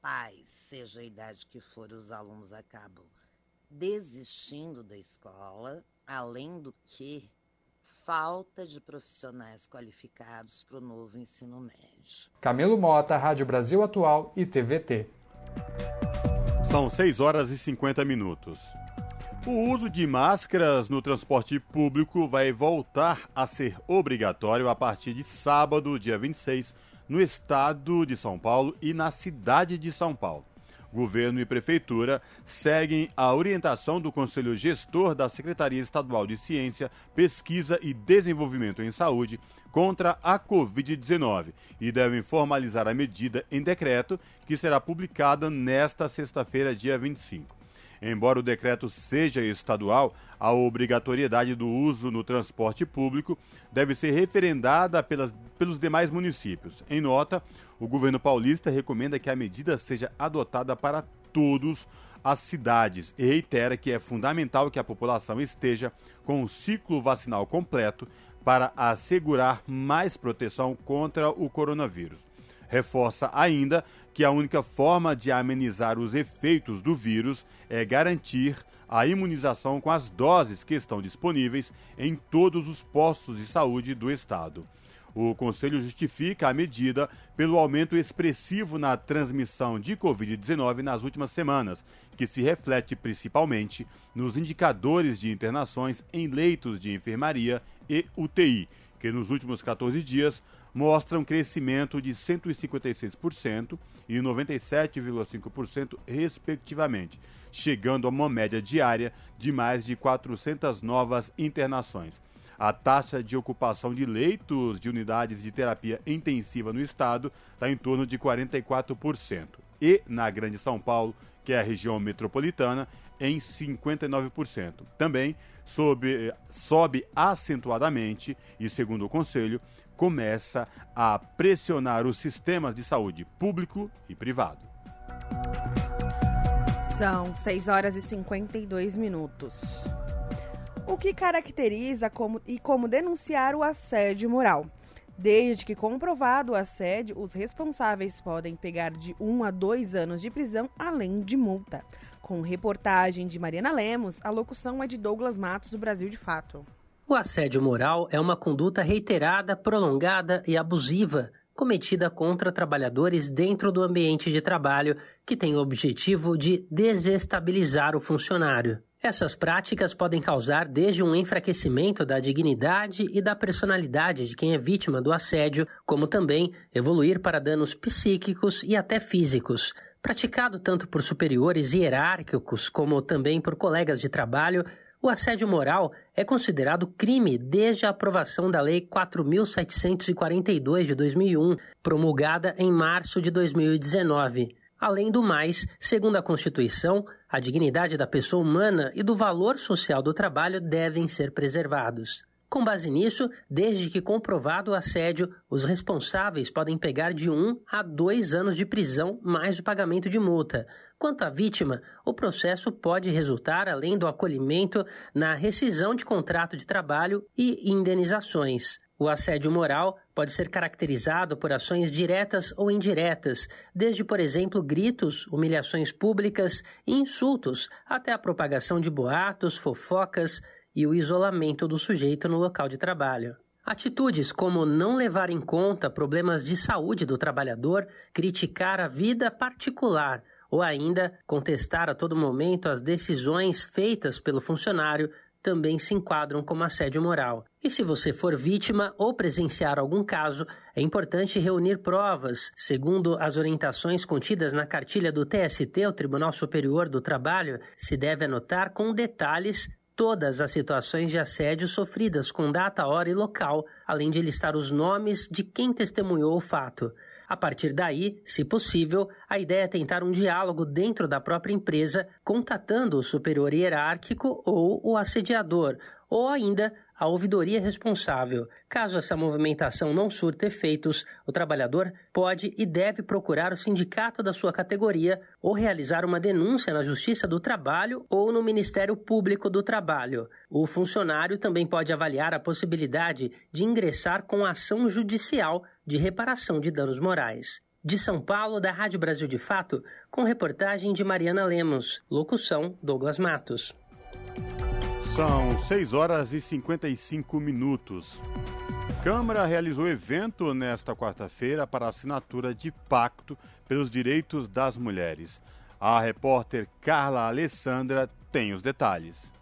Speaker 29: pais, seja a idade que for, os alunos acabam desistindo da escola, além do que falta de profissionais qualificados para o novo ensino médio.
Speaker 27: Camilo Mota, Rádio Brasil Atual e TVT.
Speaker 1: São 6 horas e 50 minutos. O uso de máscaras no transporte público vai voltar a ser obrigatório a partir de sábado, dia 26, no estado de São Paulo e na cidade de São Paulo. Governo e Prefeitura seguem a orientação do Conselho Gestor da Secretaria Estadual de Ciência, Pesquisa e Desenvolvimento em Saúde contra a Covid-19 e devem formalizar a medida em decreto que será publicada nesta sexta-feira, dia 25. Embora o decreto seja estadual, a obrigatoriedade do uso no transporte público deve ser referendada pelas, pelos demais municípios. Em nota, o governo paulista recomenda que a medida seja adotada para todos as cidades e reitera que é fundamental que a população esteja com o ciclo vacinal completo para assegurar mais proteção contra o coronavírus. Reforça ainda que a única forma de amenizar os efeitos do vírus é garantir a imunização com as doses que estão disponíveis em todos os postos de saúde do estado. O Conselho justifica a medida pelo aumento expressivo na transmissão de Covid-19 nas últimas semanas, que se reflete principalmente nos indicadores de internações em leitos de enfermaria e UTI, que nos últimos 14 dias mostram crescimento de 156% e 97,5%, respectivamente, chegando a uma média diária de mais de 400 novas internações. A taxa de ocupação de leitos de unidades de terapia intensiva no estado está em torno de 44%. E na Grande São Paulo, que é a região metropolitana, em 59%. Também sobe, sobe acentuadamente e, segundo o Conselho, começa a pressionar os sistemas de saúde público e privado.
Speaker 3: São 6 horas e 52 minutos. O que caracteriza como, e como denunciar o assédio moral? Desde que comprovado o assédio, os responsáveis podem pegar de 1 um a 2 anos de prisão, além de multa. Com reportagem de Mariana Lemos, a locução é de Douglas Matos, do Brasil de Fato.
Speaker 30: O assédio moral é uma conduta reiterada, prolongada e abusiva cometida contra trabalhadores dentro do ambiente de trabalho que tem o objetivo de desestabilizar o funcionário. Essas práticas podem causar desde um enfraquecimento da dignidade e da personalidade de quem é vítima do assédio, como também evoluir para danos psíquicos e até físicos. Praticado tanto por superiores hierárquicos como também por colegas de trabalho, o assédio moral é considerado crime desde a aprovação da Lei 4.742 de 2001, promulgada em março de 2019. Além do mais, segundo a Constituição, a dignidade da pessoa humana e do valor social do trabalho devem ser preservados. Com base nisso, desde que comprovado o assédio, os responsáveis podem pegar de um a dois anos de prisão mais o pagamento de multa. Quanto à vítima, o processo pode resultar, além do acolhimento, na rescisão de contrato de trabalho e indenizações. O assédio moral pode ser caracterizado por ações diretas ou indiretas, desde, por exemplo, gritos, humilhações públicas e insultos, até a propagação de boatos, fofocas e o isolamento do sujeito no local de trabalho. Atitudes como não levar em conta problemas de saúde do trabalhador, criticar a vida particular ou ainda contestar a todo momento as decisões feitas pelo funcionário também se enquadram como assédio moral. E se você for vítima ou presenciar algum caso, é importante reunir provas, segundo as orientações contidas na cartilha do TST, o Tribunal Superior do Trabalho, se deve anotar com detalhes todas as situações de assédio sofridas com data, hora e local, além de listar os nomes de quem testemunhou o fato. A partir daí, se possível, a ideia é tentar um diálogo dentro da própria empresa, contatando o superior hierárquico ou o assediador, ou ainda a ouvidoria responsável. Caso essa movimentação não surta efeitos, o trabalhador pode e deve procurar o sindicato da sua categoria ou realizar uma denúncia na Justiça do Trabalho ou no Ministério Público do Trabalho. O funcionário também pode avaliar a possibilidade de ingressar com ação judicial de reparação de danos morais. De São Paulo, da Rádio Brasil de Fato, com reportagem de Mariana Lemos. Locução: Douglas Matos.
Speaker 1: São 6 horas e 55 minutos. Câmara realizou evento nesta quarta-feira para assinatura de pacto pelos direitos das mulheres. A repórter Carla Alessandra tem os detalhes.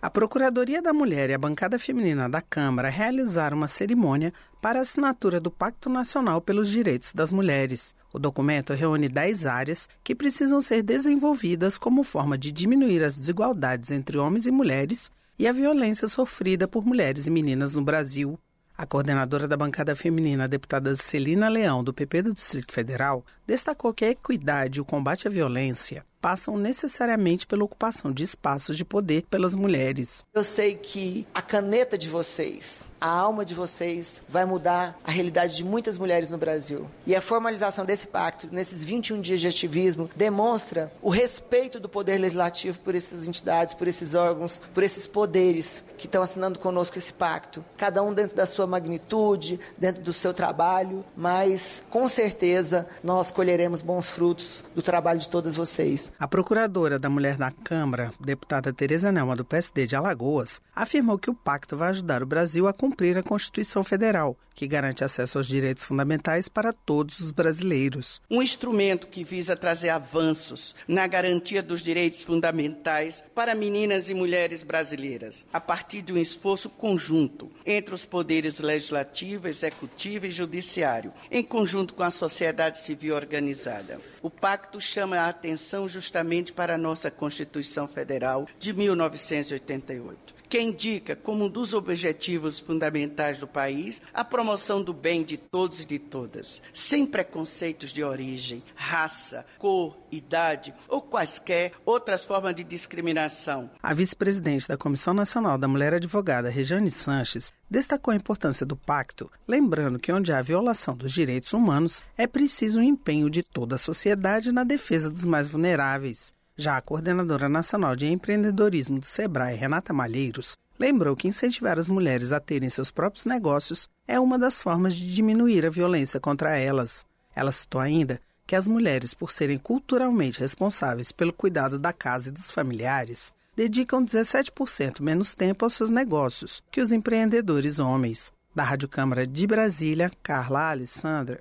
Speaker 31: A Procuradoria da Mulher e a bancada feminina da Câmara realizaram uma cerimônia para a assinatura do Pacto Nacional pelos Direitos das Mulheres. O documento reúne 10 áreas que precisam ser desenvolvidas como forma de diminuir as desigualdades entre homens e mulheres e a violência sofrida por mulheres e meninas no Brasil. A coordenadora da bancada feminina, a deputada Celina Leão, do PP do Distrito Federal, destacou que a equidade e o combate à violência passam necessariamente pela ocupação de espaços de poder pelas mulheres.
Speaker 32: Eu sei que a caneta de vocês, a alma de vocês, vai mudar a realidade de muitas mulheres no Brasil. E a formalização desse pacto, nesses 21 dias de ativismo, demonstra o respeito do poder legislativo por essas entidades, por esses órgãos, por esses poderes que estão assinando conosco esse pacto. Cada um dentro da sua magnitude, dentro do seu trabalho, mas com certeza nós colheremos bons frutos do trabalho de todas vocês.
Speaker 31: A procuradora da mulher da Câmara, deputada Tereza Nelma, do PSD de Alagoas, afirmou que o pacto vai ajudar o Brasil a cumprir a Constituição Federal, que garante acesso aos direitos fundamentais para todos os brasileiros.
Speaker 33: Um instrumento que visa trazer avanços na garantia dos direitos fundamentais para meninas e mulheres brasileiras, a partir de um esforço conjunto entre os poderes legislativo, executivo e judiciário, em conjunto com a sociedade civil organizada. O pacto chama a atenção justamente para a nossa Constituição Federal de 1988 que indica como um dos objetivos fundamentais do país a promoção do bem de todos e de todas, sem preconceitos de origem, raça, cor, idade ou quaisquer outras formas de discriminação.
Speaker 31: A vice-presidente da Comissão Nacional da Mulher Advogada, Rejane Sanches, destacou a importância do pacto, lembrando que onde há violação dos direitos humanos, é preciso o empenho de toda a sociedade na defesa dos mais vulneráveis. Já a coordenadora nacional de empreendedorismo do Sebrae, Renata Malheiros, lembrou que incentivar as mulheres a terem seus próprios negócios é uma das formas de diminuir a violência contra elas. Ela citou ainda que as mulheres, por serem culturalmente responsáveis pelo cuidado da casa e dos familiares, dedicam 17% menos tempo aos seus negócios que os empreendedores homens. Da Rádio Câmara de Brasília, Carla Alessandra.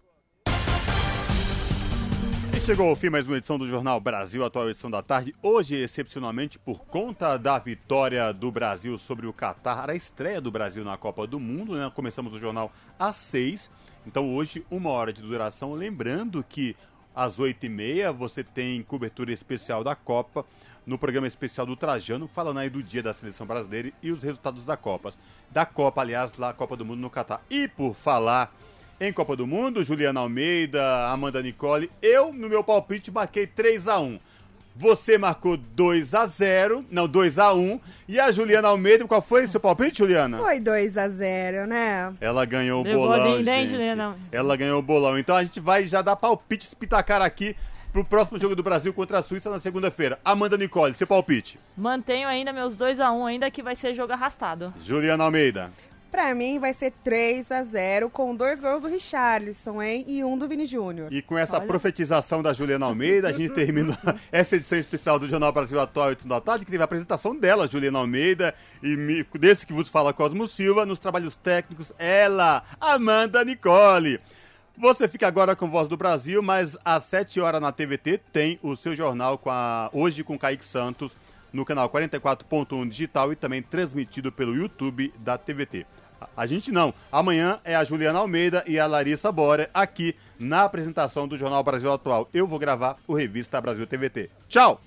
Speaker 1: Chegou ao fim mais uma edição do Jornal Brasil, atual edição da tarde. Hoje, excepcionalmente, por conta da vitória do Brasil sobre o Catar, a estreia do Brasil na Copa do Mundo, né? Começamos o jornal às seis. Então hoje, uma hora de duração. Lembrando que às oito e meia você tem cobertura especial da Copa no programa especial do Trajano, falando aí do dia da seleção brasileira e os resultados da Copa. Da Copa, aliás, lá Copa do Mundo no Catar. E por falar em Copa do Mundo, Juliana Almeida, Amanda Nicole, eu no meu palpite marquei 3 a 1 você marcou 2 a 0 não, 2 a 1 E a Juliana Almeida, qual foi o seu palpite, Juliana?
Speaker 3: Foi 2 a 0 né?
Speaker 1: Ela ganhou o bolão, gente. Juliana. Ela ganhou o bolão. Então a gente vai já dar palpite espitacar aqui pro próximo jogo do Brasil contra a Suíça na segunda-feira. Amanda Nicole, seu palpite.
Speaker 34: Mantenho ainda meus 2 a 1 ainda que vai ser jogo arrastado.
Speaker 1: Juliana Almeida.
Speaker 3: Pra mim vai ser 3 a 0 com dois gols do Richarlison, hein? E um do Vini Júnior.
Speaker 1: E com essa Olha. profetização da Juliana Almeida, a gente termina essa edição especial do Jornal Brasil Atual 8 da tarde, que teve a apresentação dela, Juliana Almeida, e desse que vos fala Cosmo Silva, nos trabalhos técnicos, ela, Amanda Nicole. Você fica agora com Voz do Brasil, mas às 7 horas na TVT tem o seu jornal com a, hoje com Kaique Santos no canal 44.1 digital e também transmitido pelo YouTube da TVT. A gente não. Amanhã é a Juliana Almeida e a Larissa Bora aqui na apresentação do Jornal Brasil Atual. Eu vou gravar o Revista Brasil TVT. Tchau!